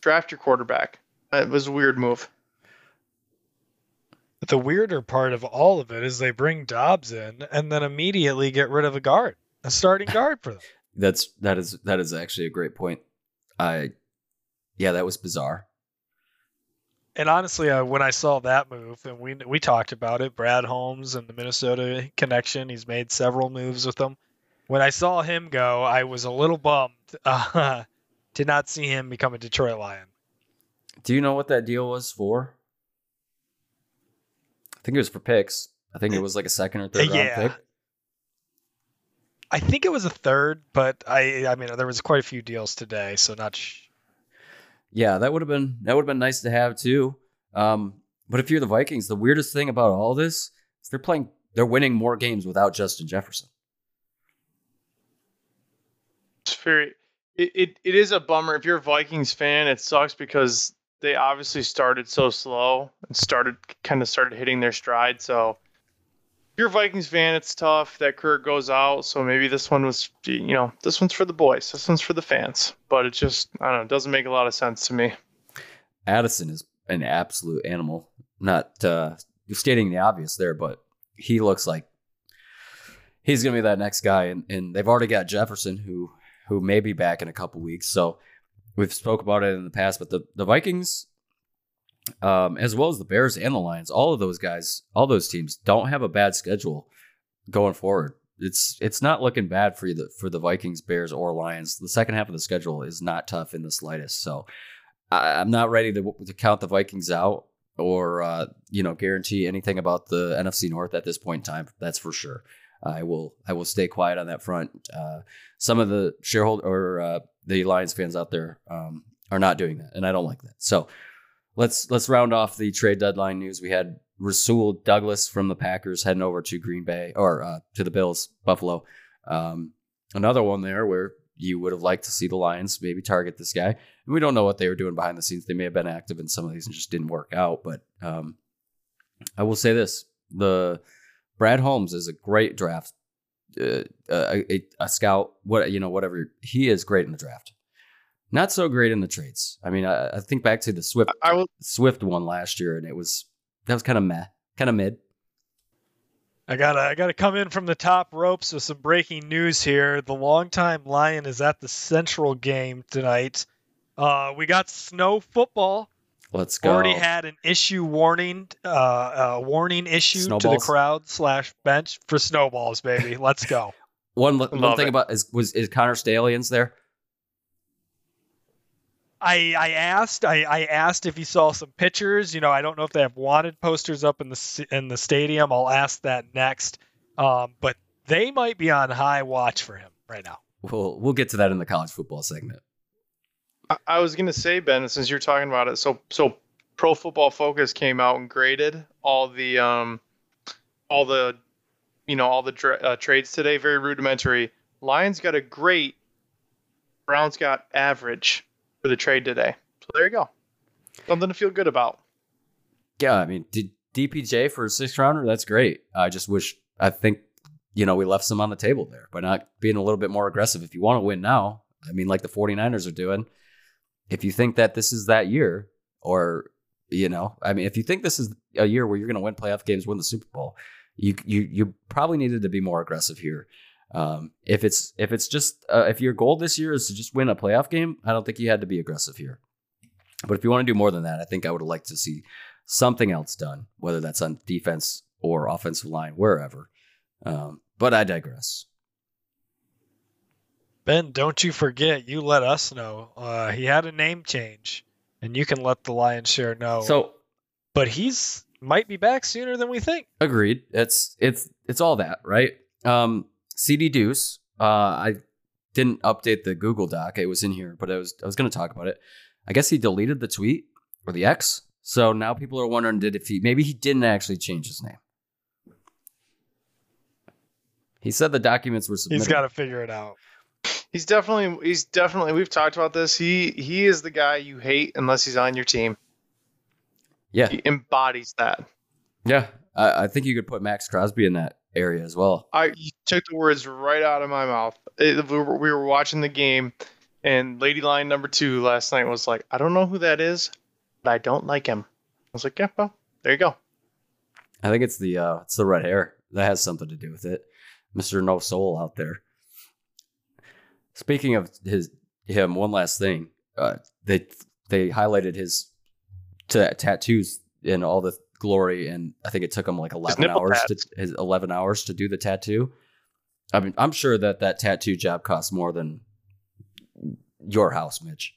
Draft your quarterback. It was a weird move. The weirder part of all of it is they bring Dobbs in and then immediately get rid of a guard, a starting guard for them. That's that is that is actually a great point. I, yeah, that was bizarre. And honestly, uh, when I saw that move, and we we talked about it, Brad Holmes and the Minnesota connection, he's made several moves with them. When I saw him go, I was a little bummed. Uh, did not see him become a Detroit Lion. Do you know what that deal was for? I think it was for picks. I think it was like a second or third Yeah. round pick. I think it was a third, but I I mean there was quite a few deals today, so not. Sh- Yeah, that would have been that would have been nice to have too. Um, but if you're the Vikings, the weirdest thing about all this is they're playing they're winning more games without Justin Jefferson. It's very. It, it, it is a bummer. If you're a Vikings fan, it sucks because they obviously started so slow and started kind of started hitting their stride. So you're a Vikings fan, it's tough that Kirk goes out. So maybe this one was, you know, this one's for the boys. This one's for the fans. But it just, I don't know, it doesn't make a lot of sense to me. Addison is an absolute animal. Not uh, stating the obvious there, but he looks like he's going to be that next guy. And, and they've already got Jefferson, who who may be back in a couple weeks. So we've spoke about it in the past, but the the Vikings, um, as well as the Bears and the Lions, all of those guys, all those teams don't have a bad schedule going forward. It's it's not looking bad for the for the Vikings, Bears, or Lions. The second half of the schedule is not tough in the slightest. So I, I'm not ready to, to count the Vikings out or uh, you know guarantee anything about the NFC North at this point in time. That's for sure. I will I will stay quiet on that front. Uh, some of the shareholder or uh, the Lions fans out there um, are not doing that, and I don't like that. So let's let's round off the trade deadline news. We had Rasul Douglas from the Packers heading over to Green Bay or uh, to the Bills, Buffalo. Um, another one there where you would have liked to see the Lions maybe target this guy. And we don't know what they were doing behind the scenes. They may have been active in some of these and just didn't work out. But um, I will say this: the Brad Holmes is a great draft uh, a, a, a scout, what you know, whatever. He is great in the draft. Not so great in the trades. I mean, I, I think back to the Swift I will. Swift one last year, and it was that was kind of meh, kind of mid. I gotta I gotta come in from the top ropes with some breaking news here. The longtime Lion is at the Central game tonight. Uh, we got snow football. Let's go. Already had an issue warning, uh, uh warning issue to the crowd slash bench for snowballs, baby. Let's go. one one Love thing it. about is was is Connor Stalions there? I I asked I, I asked if he saw some pictures. You know, I don't know if they have wanted posters up in the in the stadium. I'll ask that next. Um, but they might be on high watch for him right now. We'll we'll get to that in the college football segment. I- I was gonna say, Ben, since you're talking about it, so so Pro Football Focus came out and graded all the um, all the, you know, all the dra- uh, trades today. Very rudimentary. Lions got a great. Browns got average for the trade today. So there you go. Something to feel good about. Yeah, I mean, D- DPJ for a sixth rounder, that's great. I just wish, I think, you know, we left some on the table there by not being a little bit more aggressive. If you want to win now, I mean, like the 49ers are doing, if you think that this is that year, or, you know, I mean, if you think this is a year where you're going to win playoff games, win the Super Bowl, you, you, you probably needed to be more aggressive here. Um, if it's if it's just uh, if your goal this year is to just win a playoff game, I don't think you had to be aggressive here. But if you want to do more than that, I think I would have liked to see something else done, whether that's on defense or offensive line, wherever. Um, but I digress. Ben, don't you forget, you let us know. Uh, he had a name change, and you can let the Lions share know. So but he's might be back sooner than we think. agreed. It's it's it's all that, right? Um, CD Deuce. Uh, I didn't update the Google Doc. It was in here, but I was I was going to talk about it. I guess he deleted the tweet or the X. So now people are wondering, did if he maybe he didn't actually change his name. He said the documents were submitted. He's got to figure it out. He's definitely he's definitely we've talked about this. He he is the guy you hate unless he's on your team. yeah, He embodies that. yeah. I, I think you could put Maxx Crosby in that area as well. I you took the words right out of my mouth. It- we, were, we were watching the game, and Lady Lion number two last night was like, I don't know who that is, but I don't like him. I was like, yeah, well, there you go. I think it's the uh it's the red hair that has something to do with it. Mister No Soul out there. Speaking of his him, one last thing. Uh, they they highlighted his ta tattoos and all the glory, and I think it took him like eleven nipple hours to his eleven hours to do the tattoo. I mean, I'm sure that that tattoo job costs more than your house, Mitch.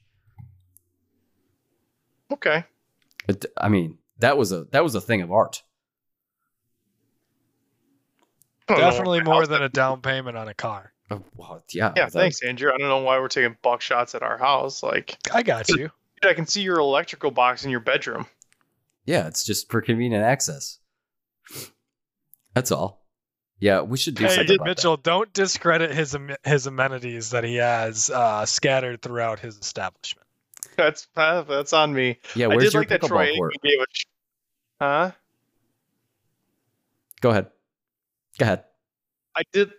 Okay. It, I mean, that was a that was a thing of art. I don't know Definitely more than a down payment on a car. Oh, well, yeah, Yeah, that- thanks, Andrew. I don't know why we're taking buck shots at our house. Like, I got you. dude, I can see your electrical box in your bedroom. Yeah, it's just for convenient access. That's all. Yeah, we should do Hey, something about Mitchell, don't discredit his his amenities that he has uh, scattered throughout his establishment. That's uh, that's on me. that. Yeah, I where's did your like that Troy pickleball court? Aikman gave a. sh- Huh? Go ahead. Go ahead. I did.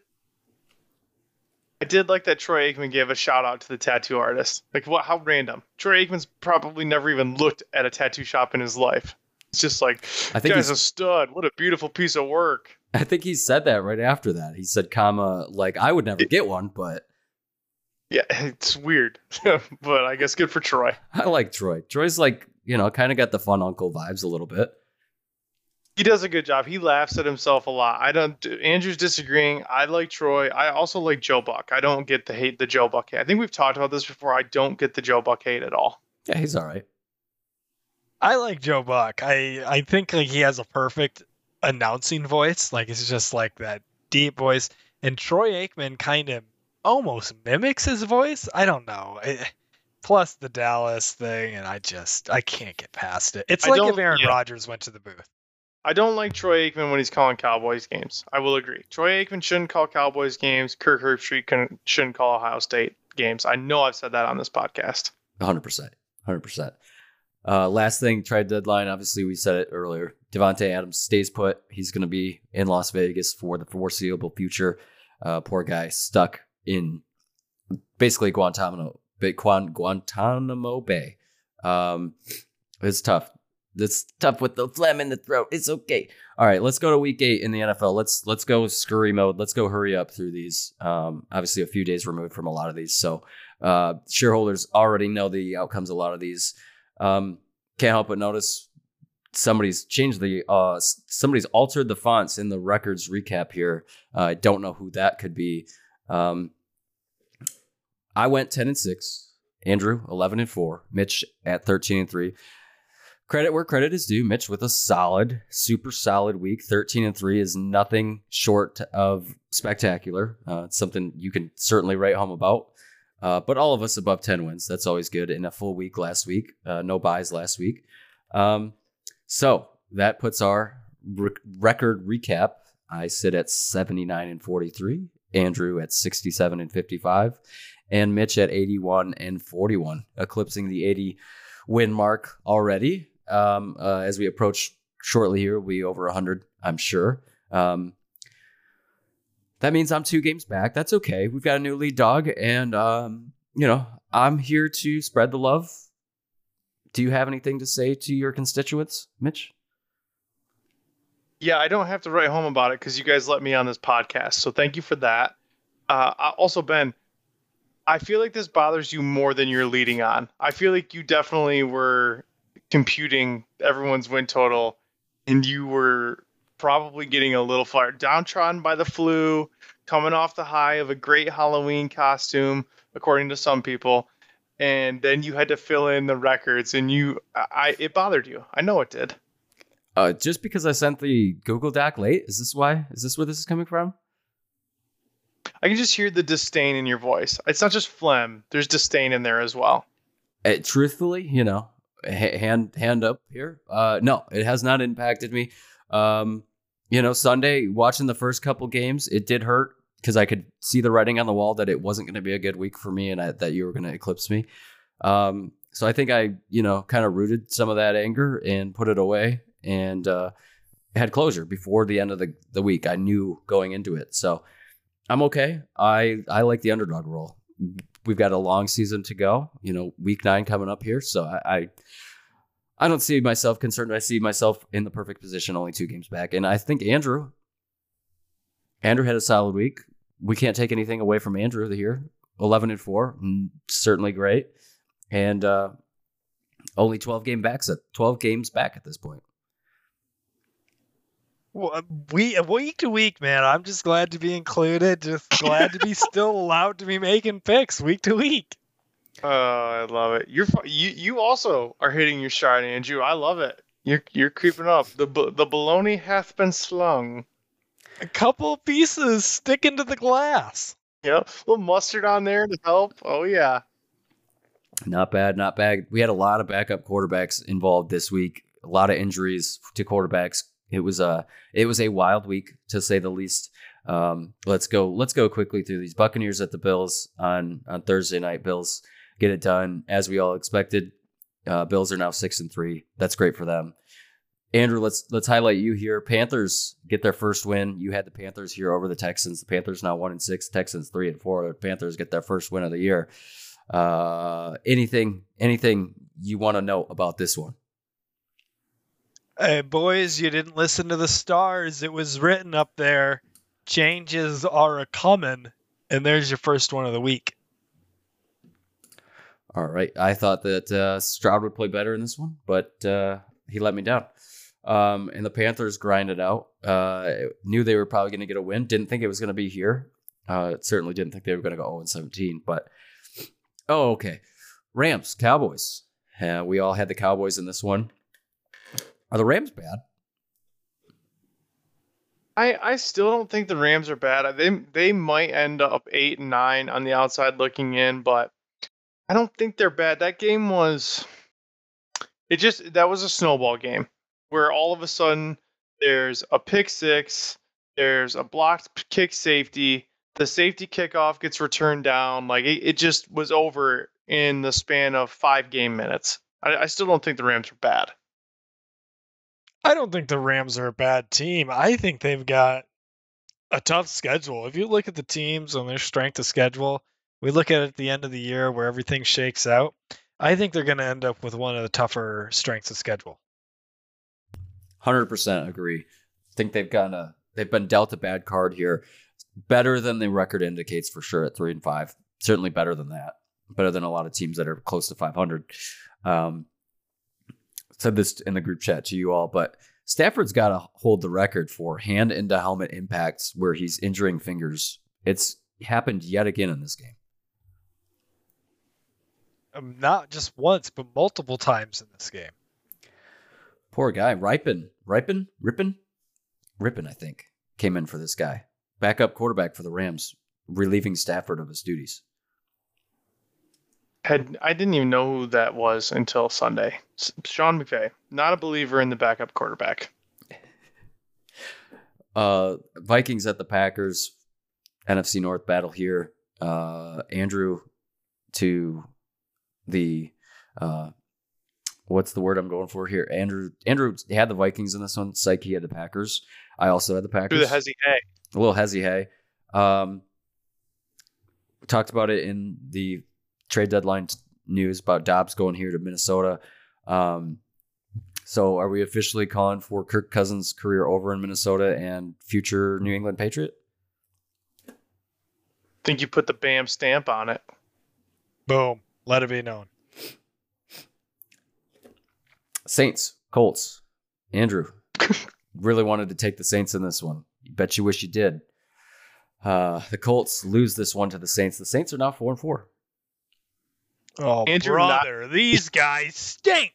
I did like that Troy Aikman gave a shout out to the tattoo artist. Like, what? How random. Troy Aikman's probably never even looked at a tattoo shop in his life. It's just like, I think guy's he's, a stud. What a beautiful piece of work. I think he said that right after that. He said, "Comma, like I would never get one, but Yeah, it's weird, but I guess good for Troy. I like Troy. Troy's like, you know, kind of got the fun uncle vibes a little bit. He does a good job. He laughs at himself a lot. I don't. Andrew's disagreeing. I like Troy. I also like Joe Buck. I don't get the hate the Joe Buck hate. I think we've talked about this before. I don't get the Joe Buck hate at all. Yeah, he's all right. I like Joe Buck. I I think like he has a perfect announcing voice. Like it's just like that deep voice. And Troy Aikman kind of almost mimics his voice. I don't know. I- plus the Dallas thing, and I just I can't get past it. It's I like if Aaron yeah. Rodgers went to the booth. I don't like Troy Aikman when he's calling Cowboys games. I will agree. Troy Aikman shouldn't call Cowboys games. Kirk Herbstreit shouldn't call Ohio State games. I know I've said that on this podcast. 100%. 100%. Uh, last thing, trade deadline. Obviously, we said it earlier. Davante Adams stays put. He's going to be in Las Vegas for the foreseeable future. Uh, poor guy stuck in basically Guantanamo, Guantanamo Bay. Um, it's tough. It's tough with the phlegm in the throat. It's okay. All right, let's go to week eight in the NFL. Let's let's go scurry mode. Let's go hurry up through these. Um, obviously, a few days removed from a lot of these, so uh, shareholders already know the outcomes. A lot of these. Um, can't help but notice somebody's changed the uh, somebody's altered the fonts in the records recap here. Uh, I don't know who that could be. Um, I went ten and six. Andrew eleven and four. Mitch at thirteen and three credit where credit is due. Mitch with a solid, super solid week. 13 and 3 is nothing short of spectacular. Uh, it's something you can certainly write home about. Uh, but all of us above 10 wins. That's always good. In a full week last week, uh, no buys last week. Um, so that puts our re- record recap. I sit at 79 and 43, Andrew at 67 and 55, and Mitch at 81 and 41, eclipsing the 80 win mark already um, uh, as we approach shortly here. Be over 100, I'm sure. Um, that means I'm two games back. That's okay. We've got a new lead dog, and um, you know I'm here to spread the love. Do you have anything to say to your constituents, Mitch? Yeah, I don't have to write home about it because you guys let me on this podcast. So thank you for that. Uh, also, Ben, I feel like this bothers you more than you're leading on. I feel like you definitely were computing everyone's win total, and you were probably getting a little fired downtrodden by the flu, coming off the high of a great Halloween costume, according to some people, and then you had to fill in the records, and you, I, it bothered you. I know it did. Uh, just because I sent the Google Doc late, is this why? Is this where this is coming from? I can just hear the disdain in your voice. It's not just phlegm. There's disdain in there as well. Uh, truthfully, you know, hand hand up here. Uh, no, it has not impacted me. Um, you know, Sunday watching the first couple games, it did hurt because I could see the writing on the wall that it wasn't going to be a good week for me and I, that you were going to eclipse me. Um, so I think I, you know, kind of rooted some of that anger and put it away and uh, had closure before the end of the, the week. I knew going into it. So I'm okay. I I like the underdog role we've got a long season to go. You know, week nine coming up here, so I, I, I don't see myself concerned. I see myself in the perfect position, only two games back, and I think Andrew, Andrew had a solid week. We can't take anything away from Andrew here. Eleven and four, mm, certainly great, and uh, only twelve game backs at twelve games back at this point. Uh, we uh, week to week, man. I'm just glad to be included. Just glad to be still allowed to be making picks week to week. Oh, I love it. You're you you also are hitting your stride, Andrew. I love it. You're you're creeping up. The the baloney hath been slung. A couple pieces sticking to the glass. Yep, a little mustard on there to help. Oh yeah. Not bad, not bad. We had a lot of backup quarterbacks involved this week. A lot of injuries to quarterbacks it was a it was a wild week to say the least. Um, let's go let's go quickly through these Buccaneers at the Bills on on Thursday night. Bills get it done as we all expected. Uh, Bills are now six and three. That's great for them. Andrew, let's let's highlight you here. Panthers get their first win. You had the Panthers here over the Texans. The Panthers now one and six. Texans three and four. The Panthers get their first win of the year. Uh, anything anything you want to know about this one? Hey, boys, you didn't listen to the stars. It was written up there. Changes are a coming, and there's your first one of the week. All right. I thought that uh, Stroud would play better in this one, but uh, he let me down. Um, and the Panthers grinded out. Uh, knew they were probably going to get a win. Didn't think it was going to be here. Uh, certainly didn't think they were going to go 0 17. But oh, okay. Rams, Cowboys. We all had the Cowboys in this one. Are the Rams bad? I I still don't think the Rams are bad. They they might end up eight and nine on the outside looking in, but I don't think they're bad. That game was it just that was a snowball game where all of a sudden there's a pick six, there's a blocked kick safety, the safety kickoff gets returned down. Like it, it just was over in the span of five game minutes. I, I still don't think the Rams are bad. I don't think the Rams are a bad team. I think they've got a tough schedule. If you look at the teams and their strength of schedule, we look at it at the end of the year where everything shakes out. I think they're going to end up with one of the tougher strengths of schedule. Hundred percent agree. I think they've gotten a they've been dealt a bad card here. Better than the record indicates for sure at three and five. Certainly better than that. Better than a lot of teams that are close to five hundred. Um, said this in the group chat to you all, but Stafford's got to hold the record for hand into helmet impacts where he's injuring fingers. It's happened yet again in this game. Um, not just once, but multiple times in this game. Poor guy. Ripon. Ripon? Rippin? Rippin, I think, came in for this guy. Backup quarterback for the Rams, relieving Stafford of his duties. Had I didn't even know who that was until Sunday. S- Sean McVay, not a believer in the backup quarterback. Uh, Vikings at the Packers, NFC North battle here. Uh, Andrew to the uh, what's the word I'm going for here? Andrew Andrew had the Vikings in this one. Psyche had the Packers. I also had the Packers. Through the hezzy hay. a little hezzy hay. Um, talked about it in the trade deadline news about Dobbs going here to Minnesota. Um, so are we officially calling for Kirk Cousins' career over in Minnesota and future New England Patriot? think you put the BAM stamp on it. Boom. Let it be known. Saints, Colts, Andrew. really wanted to take the Saints in this one. You Bet you wish you did. Uh, the Colts lose this one to the Saints. The Saints are now four and four. Oh, Andrew, not- brother. These guys stink.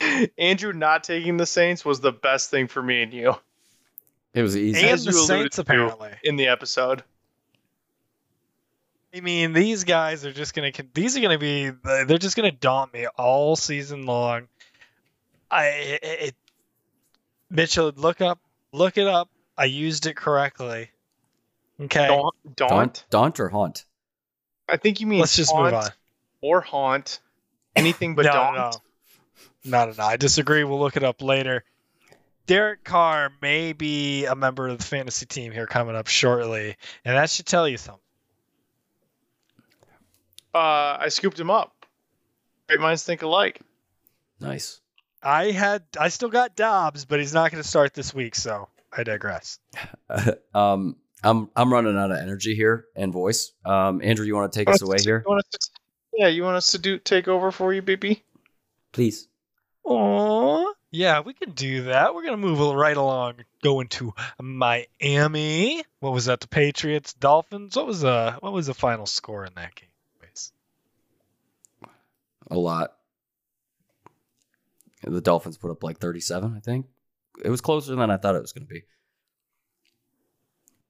Andrew not taking the Saints was the best thing for me and you It was easy. And the Saints, apparently. in the episode. I mean, these guys are just gonna. These are gonna be. They're just gonna daunt me all season long. I it, it, Mitchell, look up, look it up. I used it correctly. Okay, Daunt, daunt. Daunt, daunt or haunt? I think you mean let's just move on. Or haunt. Anything but no, daunt. no, no, no, no. I disagree. We'll look it up later. Derek Carr may be a member of the fantasy team here coming up shortly, and that should tell you something. Uh, I scooped him up. Great minds think alike. Nice. I had, I still got Dobbs, but he's not going to start this week, so I digress. um, I'm I'm running out of energy here and voice. Um, Andrew, you want to take us away here, You want to, yeah, you want us to do take over for you, baby? please? Oh, yeah, we can do that. We're gonna move right along, going to Miami. What was that? The Patriots, Dolphins. What was the what was the final score in that game? Anyways? A lot. The Dolphins put up like 37, I think. It was closer than I thought it was going to be.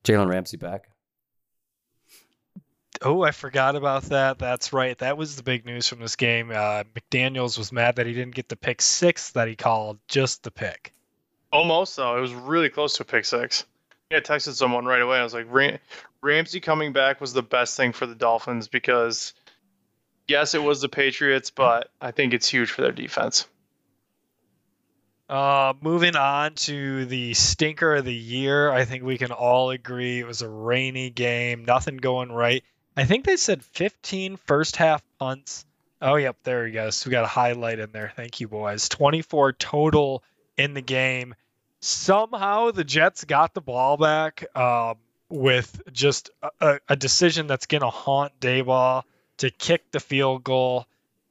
Jalen Ramsey back. Oh, I forgot about that. That's right. That was the big news from this game. Uh, McDaniel's was mad that he didn't get the pick six that he called, just the pick. Almost though. It was really close to a pick six. Yeah, I texted someone right away. I was like, Ram- Ramsey coming back was the best thing for the Dolphins because, yes, it was the Patriots, but I think it's huge for their defense. Uh, moving on to the stinker of the year, I think we can all agree it was a rainy game, nothing going right. I think they said 15 first half punts. Oh, yep, there you go. So we got a highlight in there. Thank you, boys. 24 total in the game. Somehow the Jets got the ball back um, with just a- a, a decision that's going to haunt Daboll to kick the field goal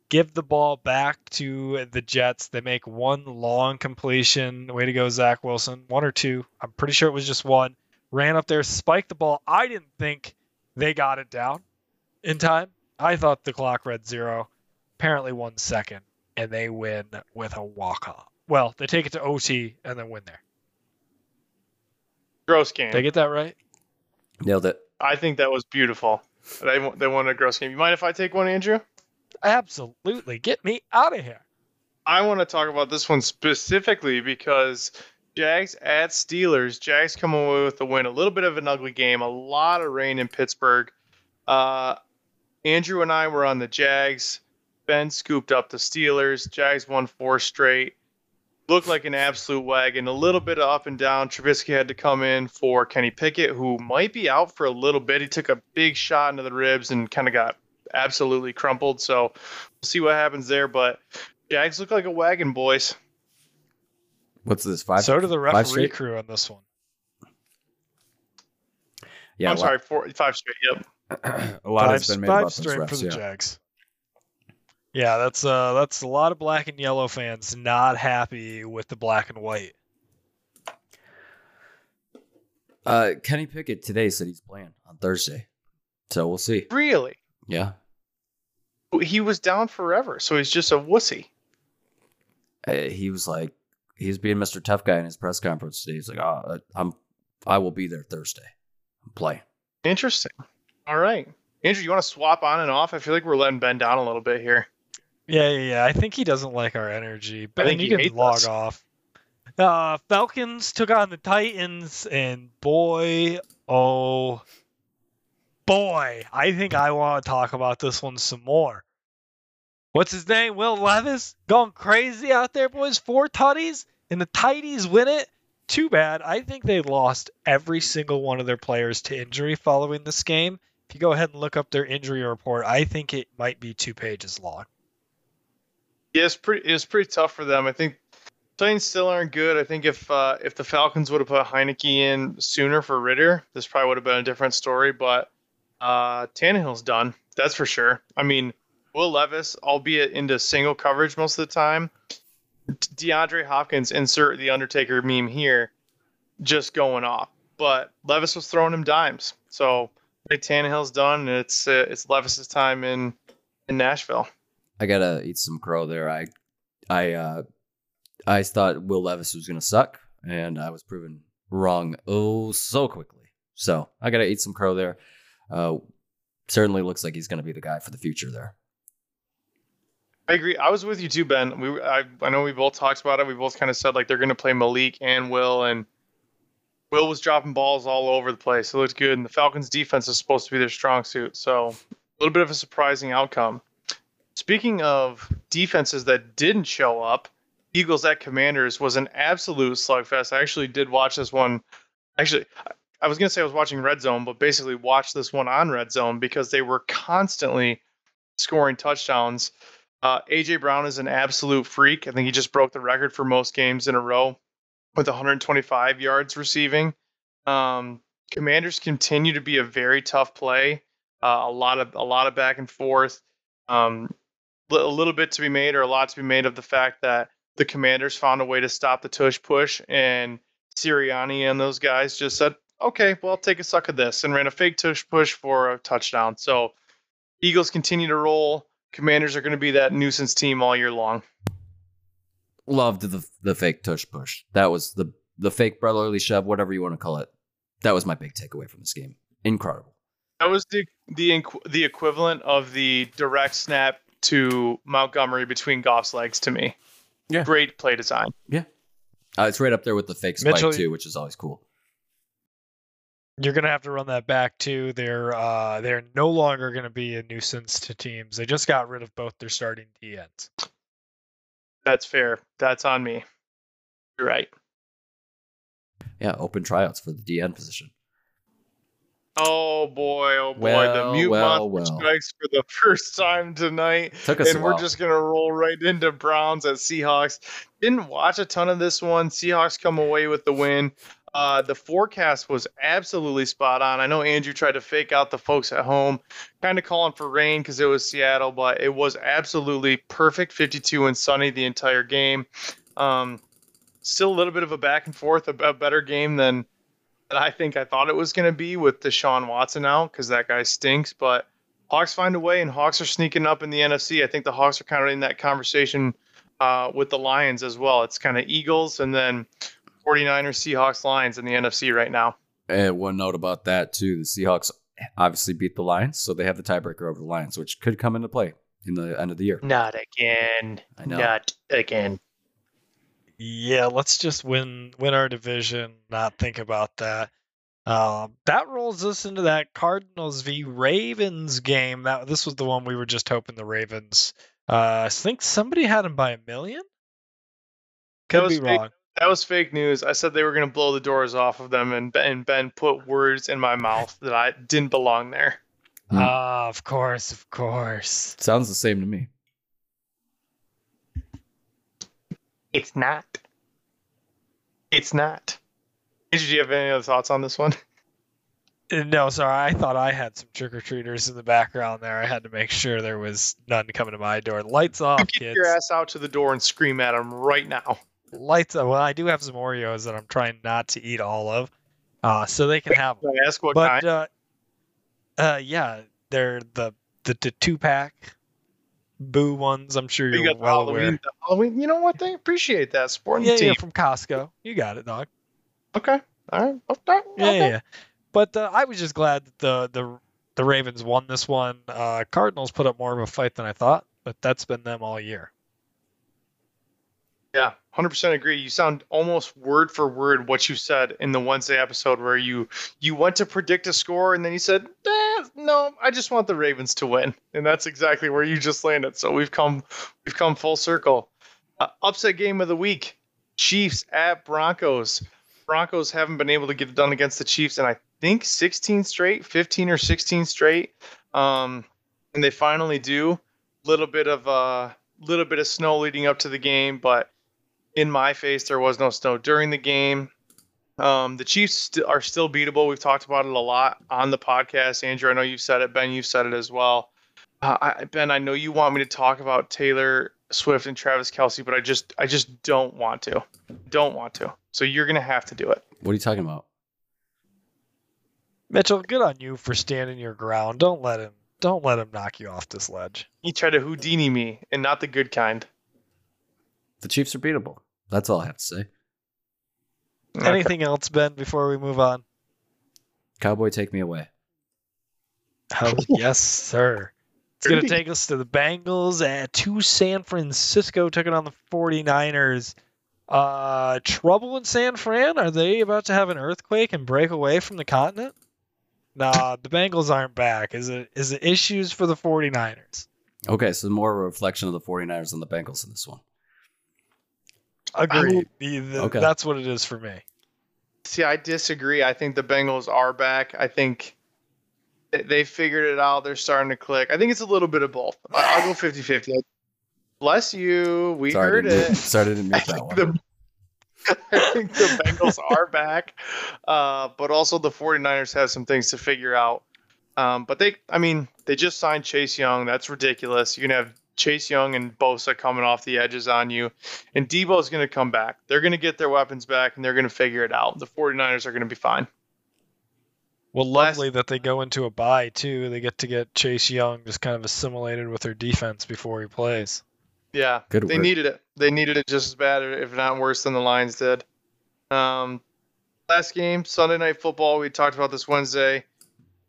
give the ball back to the Jets. They make one long completion. Way to go, Zach Wilson. One or two. I'm pretty sure it was just one. Ran up there, spiked the ball. I didn't think they got it down in time. I thought the clock read zero. Apparently one second, and they win with a walk off. Well, they take it to OT and then win there. Gross game. Did I get that right? Nailed it. I think that was beautiful. They wa- they won a gross game. You mind if I take one, Andrew? Absolutely. Get me out of here. I want to talk about this one specifically because Jags at Steelers. Jags come away with the win. A little bit of an ugly game. A lot of rain in Pittsburgh. Uh, Andrew and I were on the Jags. Ben scooped up the Steelers. Jags won four straight. looked like an absolute wagon. A little bit of up and down. Trubisky had to come in for Kenny Pickett, who might be out for a little bit. He took a big shot into the ribs and kind of got absolutely crumpled. So we'll see what happens there. But Jags look like a wagon, boys. What's this? Five. so do the referee straight? crew on this one. Yeah, I'm lot- sorry, four, five straight. Yep. a lot five, has been made five about those straight for the Yeah. Jags. Yeah, that's uh that's a lot of black and yellow fans not happy with the black and white. Uh, Kenny Pickett today said he's playing on Thursday, so we'll see. Really? Yeah, He was down forever, so he's just a wussy. Uh, he was like, he was being Mr. Tough Guy in his press conference today. He's like, oh, I'm, I will be there Thursday. I'm playing. Interesting. All right. Andrew, you want to swap on and off? I feel like we're letting Ben down a little bit here. Yeah, yeah, yeah. I think he doesn't like our energy. But think you can log us. off. Uh, Falcons took on the Titans, and boy, oh boy, I think I want to talk about this one some more. What's his name? Will Levis going crazy out there, boys. Four tutties, and the Tighties win it. Too bad. I think they lost every single one of their players to injury following this game. If you go ahead and look up their injury report, I think it might be two pages long. Yeah, it's pretty. It's pretty tough for them. I think Titans still aren't good. I think if uh, if the Falcons would have put Heinicke in sooner for Ridder, this probably would have been a different story. But uh, Tannehill's done. That's for sure. I mean, Will Levis, albeit into single coverage most of the time, DeAndre Hopkins, insert the Undertaker meme here, just going off. But Levis was throwing him dimes. So think Tannehill's done, and it's uh, it's Levis's time in in Nashville. I gotta eat some crow there. I, I, uh, I thought Will Levis was gonna suck, and I was proven wrong oh so quickly. So I gotta eat some crow there. Uh, certainly looks like he's gonna be the guy for the future there. I agree. I was with you too, Ben. We, I, I know we both talked about it. We both kind of said like they're going to play Malik and Will, and Will was dropping balls all over the place. It looked good, and the Falcons' defense is supposed to be their strong suit. So a little bit of a surprising outcome. Speaking of defenses that didn't show up, Eagles at Commanders was an absolute slugfest. I actually did watch this one. Actually, I- was going to say I was watching Red Zone, but basically watched this one on Red Zone because they were constantly scoring touchdowns. Uh, AJ Brown is an absolute freak. I think he just broke the record for most games in a row with 125 yards receiving. Um, Commanders continue to be a very tough play. Uh, a lot of a lot of back and forth. Um, a little bit to be made, or a lot to be made of the fact that the Commanders found a way to stop the tush push, and Sirianni and those guys just said, "Okay, well, I'll take a suck of this," and ran a fake tush push for a touchdown. So Eagles continue to roll. Commanders are going to be that nuisance team all year long. Loved the the fake tush push. That was the the fake brotherly shove, whatever you want to call it. That was my big takeaway from this game. Incredible. That was the the the equivalent of the direct snap to Montgomery between Goff's legs to me. Yeah. Great play design. Uh, it's right up there with the fake spike Mitchell- too, which is always cool. You're gonna have to run that back too. They're uh, they're no longer gonna be a nuisance to teams. They just got rid of both their starting DNs. That's fair. That's on me. You're right. Yeah, open tryouts for the DN position. Oh boy, oh boy. Well, the mute well, monster well. strikes for the first time tonight. Took us and a we're just gonna roll right into Browns at Seahawks. Didn't watch a ton of this one. Seahawks come away with the win. Uh, the forecast was absolutely spot on. I know Andrew tried to fake out the folks at home, kind of calling for rain because it was Seattle, but it was absolutely perfect 52 and sunny the entire game. Um, still a little bit of a back and forth, a, a better game than, than I think I thought it was going to be with Deshaun Watson out because that guy stinks. But Hawks find a way, and Hawks are sneaking up in the NFC. I think the Hawks are kind of in that conversation uh, with the Lions as well. It's kind of Eagles and then 49ers, Seahawks, Lions in the NFC right now. And one note about that too: the Seahawks obviously beat the Lions, so they have the tiebreaker over the Lions, which could come into play in the end of the year. Not again. I know. Not again. Yeah, let's just win win our division, not think about that. Um, that rolls us into that Cardinals v Ravens game. That this was the one we were just hoping the Ravens. Uh, I think somebody had them by a million. Could be fake. wrong. That was fake news. I said they were going to blow the doors off of them, and Ben, and ben put words in my mouth that I didn't belong there. Ah, of course, of course. Sounds the same to me. It's not. It's not. Did you have any other thoughts on this one? Uh, No, sorry. I thought I had some trick or treaters in the background there. I had to make sure there was none coming to my door. Lights off, Get kids. your ass out to the door and scream at them right now. Lights off. Well, I do have some Oreos that I'm trying not to eat all of, uh, so they can have them. Can I ask what But kind? uh, uh, yeah, they're the the, the two pack boo ones. I'm sure You you're got well Halloween, aware. Halloween. You know what? They appreciate that supporting Yeah, team. yeah, from Costco. You got it, dog. Okay. All right. Okay. Yeah, okay. yeah, yeah. But uh, I was just glad that the the the Ravens won this one. Uh, Cardinals put up more of a fight than I thought, but that's been them all year. Yeah, hundred percent agree. You sound almost word for word what you said in the Wednesday episode where you you went to predict a score and then you said, eh, "No, I just want the Ravens to win," and that's exactly where you just landed. So we've come we've come full circle. Uh, upset game of the week: Chiefs at Broncos. Broncos haven't been able to get it done against the Chiefs, and I think 16 straight, 15 or 16 straight. Um, and they finally do. A little bit of uh, little bit of snow leading up to the game, but in my face, there was no snow during the game. Um, the Chiefs st- are still beatable. We've talked about it a lot on the podcast. Andrew, I know you've said it. Ben, you've said it as well. Uh, I, ben, I know you want me to talk about Taylor Swift and Travis Kelce, but I just, I just don't want to. Don't want to. So you're gonna have to do it. What are you talking about? Mitchell, good on you for standing your ground. Don't let him don't let him knock you off this ledge. He tried to Houdini me, and not the good kind. The Chiefs are beatable. That's all I have to say. Okay. Anything else, Ben, before we move on? Cowboy, take me away. Oh, yes, sir. It's going to take us to the Bengals at to San Francisco taking on the 49ers. Uh, trouble in San Fran? Are they about to have an earthquake and break away from the continent? Nah, the Bengals aren't back. Is it is it issues for the 49ers? Okay, so more reflection of the 49ers than the Bengals in this one. Agreed. The- the- Okay. That's what it is for me. See, I disagree. I think the Bengals are back. I think they- they figured it out. They're starting to click. I think it's a little bit of both. I- I'll go 50 50. Bless you. We Sorry, heard didn't it. mute- Sorry, I didn't I that think, one. the, I think the Bengals are back, uh, but also the 49ers have some things to figure out. Um, but they, I mean, they just signed Chase Young. That's ridiculous. You're going to have Chase Young and Bosa coming off the edges on you. And Deebo's going to come back. They're going to get their weapons back and they're going to figure it out. The 49ers are going to be fine. Well, Last- lovely that they go into a bye too. They get to get Chase Young just kind of assimilated with their defense before he plays. Yeah, Good they work. needed it. They needed it just as bad, if not worse, than the Lions did. Um, last game, Sunday Night Football. We talked about this Wednesday.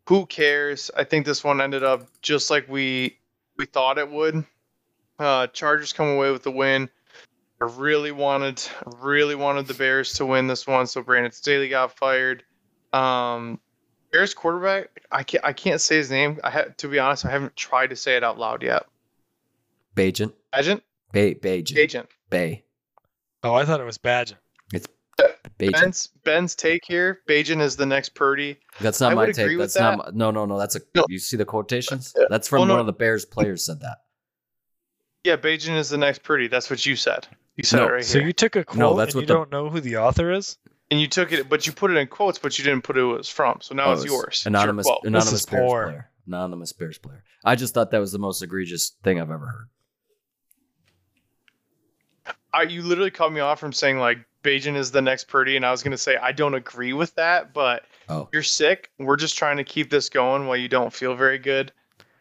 Who cares? I think this one ended up just like we we thought it would. Uh, Chargers come away with the win. I really wanted, really wanted the Bears to win this one, so Brandon Staley got fired. Um, Bears quarterback, I can't, I can't say his name. I ha- to be honest, I haven't tried to say it out loud yet. Bagent. Agent, Bay, Bagent. agent. Bay. Oh, I thought it was Badger. Bagent. Ben's Ben's take here. Bagent is the next Purdy. That's not I my would take. agree with That's not. My, no, no, no. That's a. No. You see the quotations? Yeah. That's from Oh, no. one of the Bears players said that. Yeah, Bagent is the next Purdy. That's what you said. You said No, it right So here. So you took a quote No, that's and what you the- don't know who the author is? and you took it, but you put it in quotes, but you didn't put who it was from. So now Oh, it's it's yours. It's your Anonymous. quote. Anonymous is Bears poor. player. Anonymous Bears player. I just thought that was the most egregious thing I've ever heard. I, you literally cut me off from saying like Bagent is the next Purdy, and I was gonna say I don't agree with that, but Oh, you're sick. We're just trying to keep this going while you don't feel very good.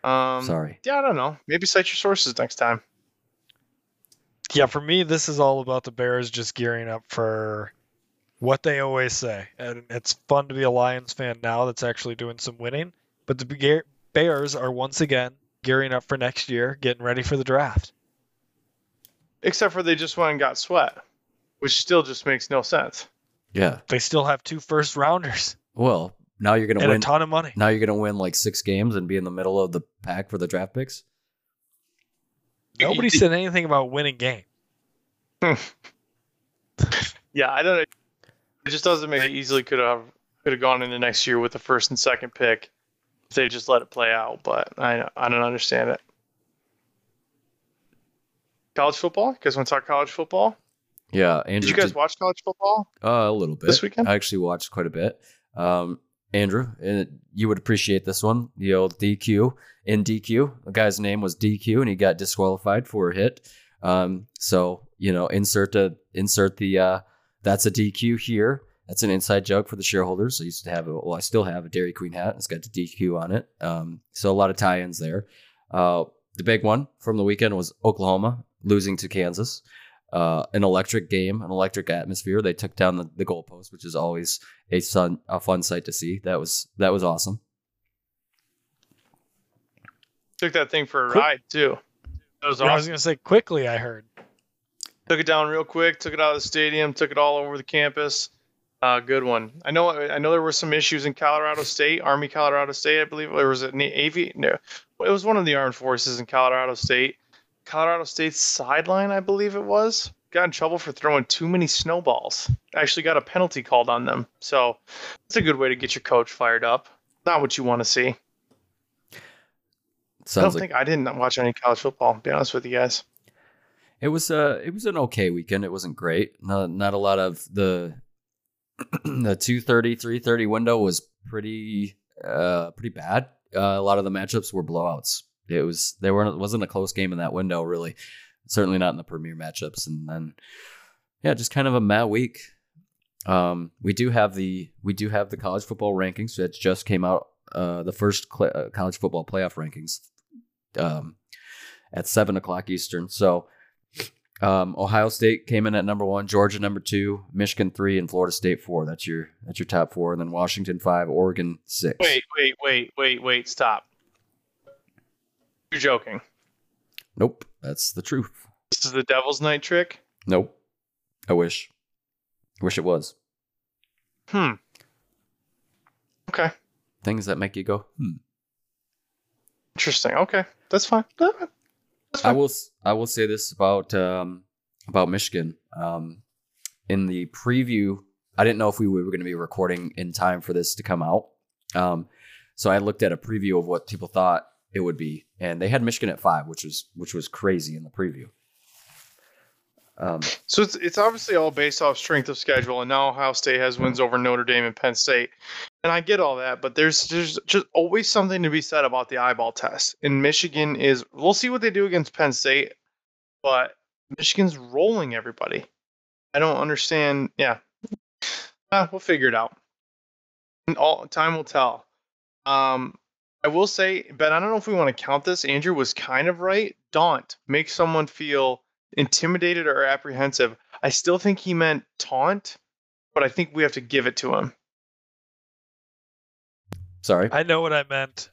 Um, sorry. Yeah, I don't know. Maybe cite your sources next time. Yeah, for me, this is all about the Bears just gearing up for what they always say. And it's fun to be a Lions fan now that's actually doing some winning. But the Bears are once again gearing up for next year, getting ready for the draft. Except for they just went and got Sweat, which still just makes no sense. Yeah. They still have two first rounders Well, now you're gonna and a ton of money. now you're gonna win like six games and be in the middle of the pack for the draft picks. Nobody said anything about winning game. Yeah, I don't know. It just doesn't make it easily could have could have gone into next year with the first and second pick if they just let it play out. But I I don't understand it. College football? You guys want to talk college football? Yeah, Andrew. Did you guys watch college football? Uh, a little bit This weekend? I actually watched quite a bit. Um, Andrew, and you would appreciate this one. The old DQ in DQ. The guy's name was DQ, and he got disqualified for a hit. Um, so you know, insert the insert the uh, that's a DQ here. That's an inside joke for the shareholders. I used to have a well, I still have a Dairy Queen hat. It's got the DQ on it. Um, so a lot of tie-ins there. Uh, the big one from the weekend was Oklahoma losing to Kansas uh, an electric game, an electric atmosphere. They took down the, the goalpost, which is always a fun a fun sight to see. That was that was awesome. Took that thing for a Quick- ride too. That was I was gonna say quickly. I heard. Took it down real quick. Took it out of the stadium. Took it all over the campus. Uh, good one. I know. I know there were some issues in Colorado State, Army Colorado State, I believe. Or was it Navy? No, it was one of the armed forces in Colorado State. Colorado State's sideline, I believe it was, got in trouble for throwing too many snowballs. Actually, got a penalty called on them. So it's a good way to get your coach fired up. Not what you want to see. I don't Sounds like think I didn't watch any college football. Be honest with you guys. it was uh it was an okay weekend. It wasn't great. Not not a lot of the the 230 330 window was pretty uh pretty bad. Uh, a lot of the matchups were blowouts. It was there weren't wasn't a close game in that window really. Certainly not in the premier matchups and then yeah, just kind of a mad week. Um, we do have the we do have the college football rankings that just came out. Uh, the first cl- uh, college football playoff rankings um, at seven o'clock Eastern. So um, Ohio State came in at number one, Georgia number two, Michigan three, and Florida State four. That's your that's your top four, and then Washington five, Oregon six. Wait, wait, wait, wait, wait. Stop. You're joking. Nope, that's the truth. This is the Devil's Night trick. Nope. I wish. Wish it was. Hmm. Okay. Things that make you go, hmm. Interesting. Okay, that's fine. That's I will. I will say this about um, about Michigan. Um, in the preview, I didn't know if we were going to be recording in time for this to come out. Um, so I looked at a preview of what people thought it would be, and they had Michigan at five, which was which was crazy in the preview. Um, So it's it's obviously all based off strength of schedule, and now Ohio State has wins over Notre Dame and Penn State, and I get all that, but there's there's just always something to be said about the eyeball test. And Michigan is we'll see what they do against Penn State, but Michigan's rolling everybody. I don't understand. Yeah, Ah, we'll figure it out. And all time will tell. Um, I will say, Ben, I don't know if we want to count this. Andrew was kind of right. Daunt makes someone feel intimidated or apprehensive. I still think he meant taunt, but I think we have to give it to him. sorry, I know what I meant.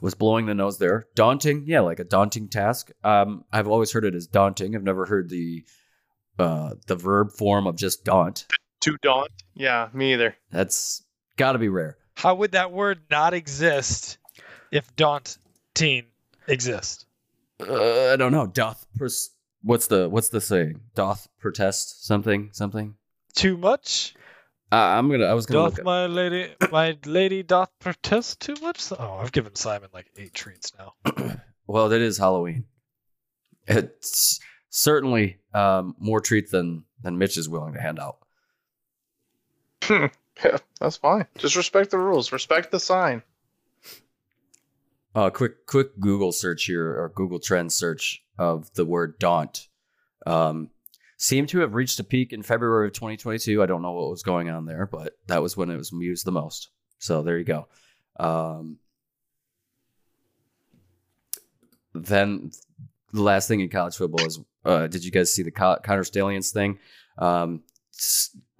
was blowing the nose there. Daunting, yeah, like a daunting task. Um, I've always heard it as daunting. I've never heard the uh, the verb form of just daunt. To daunt? Yeah, me either. That's got to be rare. How would that word not exist if daunting exists? Uh, I don't know. Doth pers- what's the what's the saying? Doth protest something something. Too much? Uh, I'm gonna. I was gonna Doth look. my lady, my lady doth protest too much? Oh, I've given Simon like eight treats now. well, that is Halloween. It's certainly um, more treats than than Mitch is willing to hand out. Yeah, that's fine. Just respect the rules. Respect the sign. Uh, quick quick Google search here or Google Trends search of the word daunt. Um, seemed to have reached a peak in February of 2022. I don't know what was going on there, but that was when it was used the most. So there you go. Um, then the last thing in college football is uh, did you guys see the Co- Connor Stalions thing? Um,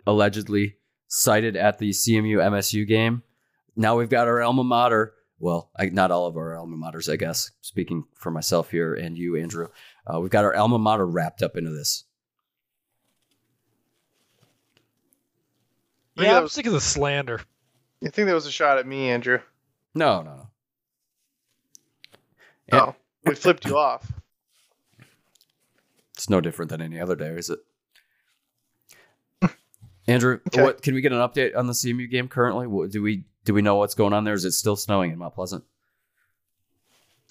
allegedly sighted at the CMU MSU game. Now we've got our alma mater. Well, I, not all of our alma maters, I guess. Speaking for myself here and you, Andrew, uh, we've got our alma mater wrapped up into this. think Yeah, I'm was- sick of the slander. You think that was a shot at me, Andrew? No, no, no. Yeah. No. We flipped you off. It's no different than any other day, is it? Andrew, Okay. what can we get an update on the CMU game currently? What, do we do we know what's going on there? Is it still snowing in Mount Pleasant?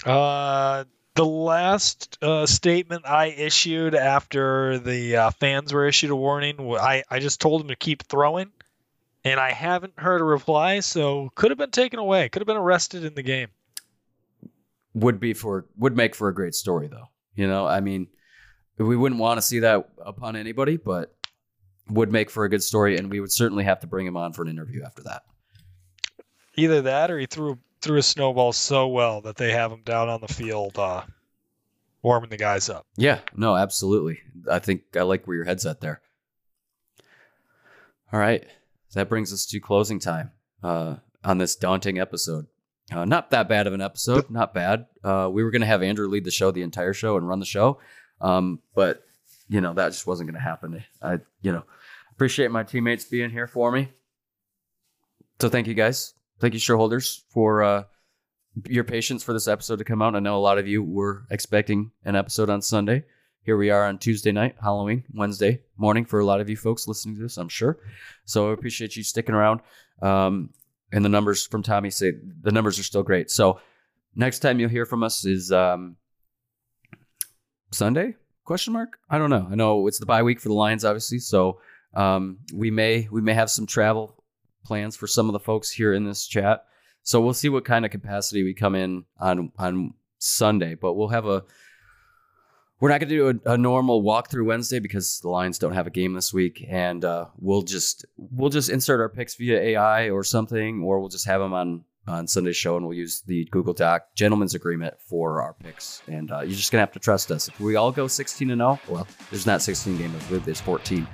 Uh, the last uh, statement I issued after the uh, fans were issued a warning, I, I just told them to keep throwing, and I haven't heard a reply. So could have been taken away, could have been arrested in the game. Would be for would make for a great story though. You know, I mean, we wouldn't want to see that upon anybody, but would make for a good story, and we would certainly have to bring him on for an interview after that. Either that, or he threw threw a snowball so well that they have him down on the field, uh, warming the guys up. Yeah, no, absolutely. I think I like where your head's at there. All right. That brings us to closing time uh, on this daunting episode. Uh, not that bad of an episode. Not bad. Uh, we were going to have Andrew lead the show the entire show and run the show. Um, but, you know, that just wasn't going to happen. I, you know, appreciate my teammates being here for me. So thank you guys. Thank you, shareholders, for uh, your patience for this episode to come out. I know a lot of you were expecting an episode on Sunday. Here we are on Tuesday night, Halloween, Wednesday morning for a lot of you folks listening to this, I'm sure. So I appreciate you sticking around. Um, and the numbers from Tommy say the numbers are still great. So next time you'll hear from us is um, Sunday? Question mark? I don't know. I know it's the bye week for the Lions, obviously. So um, we may we may have some travel plans for some of the folks here in this chat. So we'll see what kind of capacity we come in on on Sunday, but we'll have a. We're not going to do a, a normal walkthrough Wednesday because the Lions don't have a game this week, and uh, we'll just we'll just insert our picks via AI or something, or we'll just have them on on Sunday's show, and we'll use the Google Doc gentleman's agreement for our picks. And uh, you're just gonna have to trust us. If we all go 16 and 0, well, there's not 16 games, there's 14.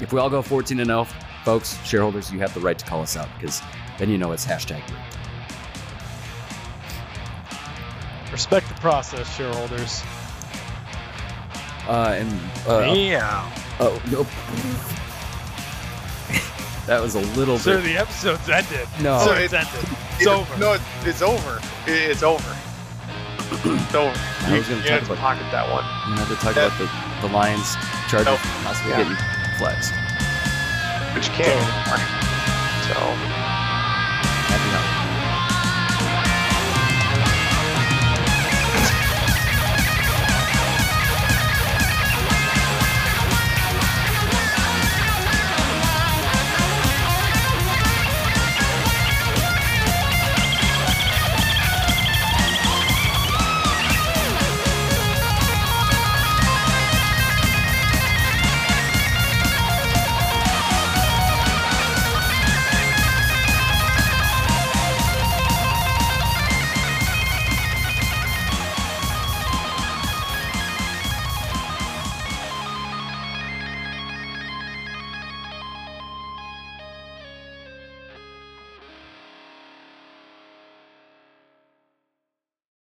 If we all go 14 and 0, folks, shareholders, you have the right to call us out because then you know it's hashtag green. Respect the process, shareholders. Uh, and uh, Meow. oh, nope. That was a little So bit. So the episode's ended. No. So So it's it- ended. It- It's over. No, it, it's over. It- it's over. it's over. I was gonna talk have to about- pocket that one. You have to talk Yeah. about the, the Lions charges Nope. possibly Yeah. getting flexed. But you can't anymore. So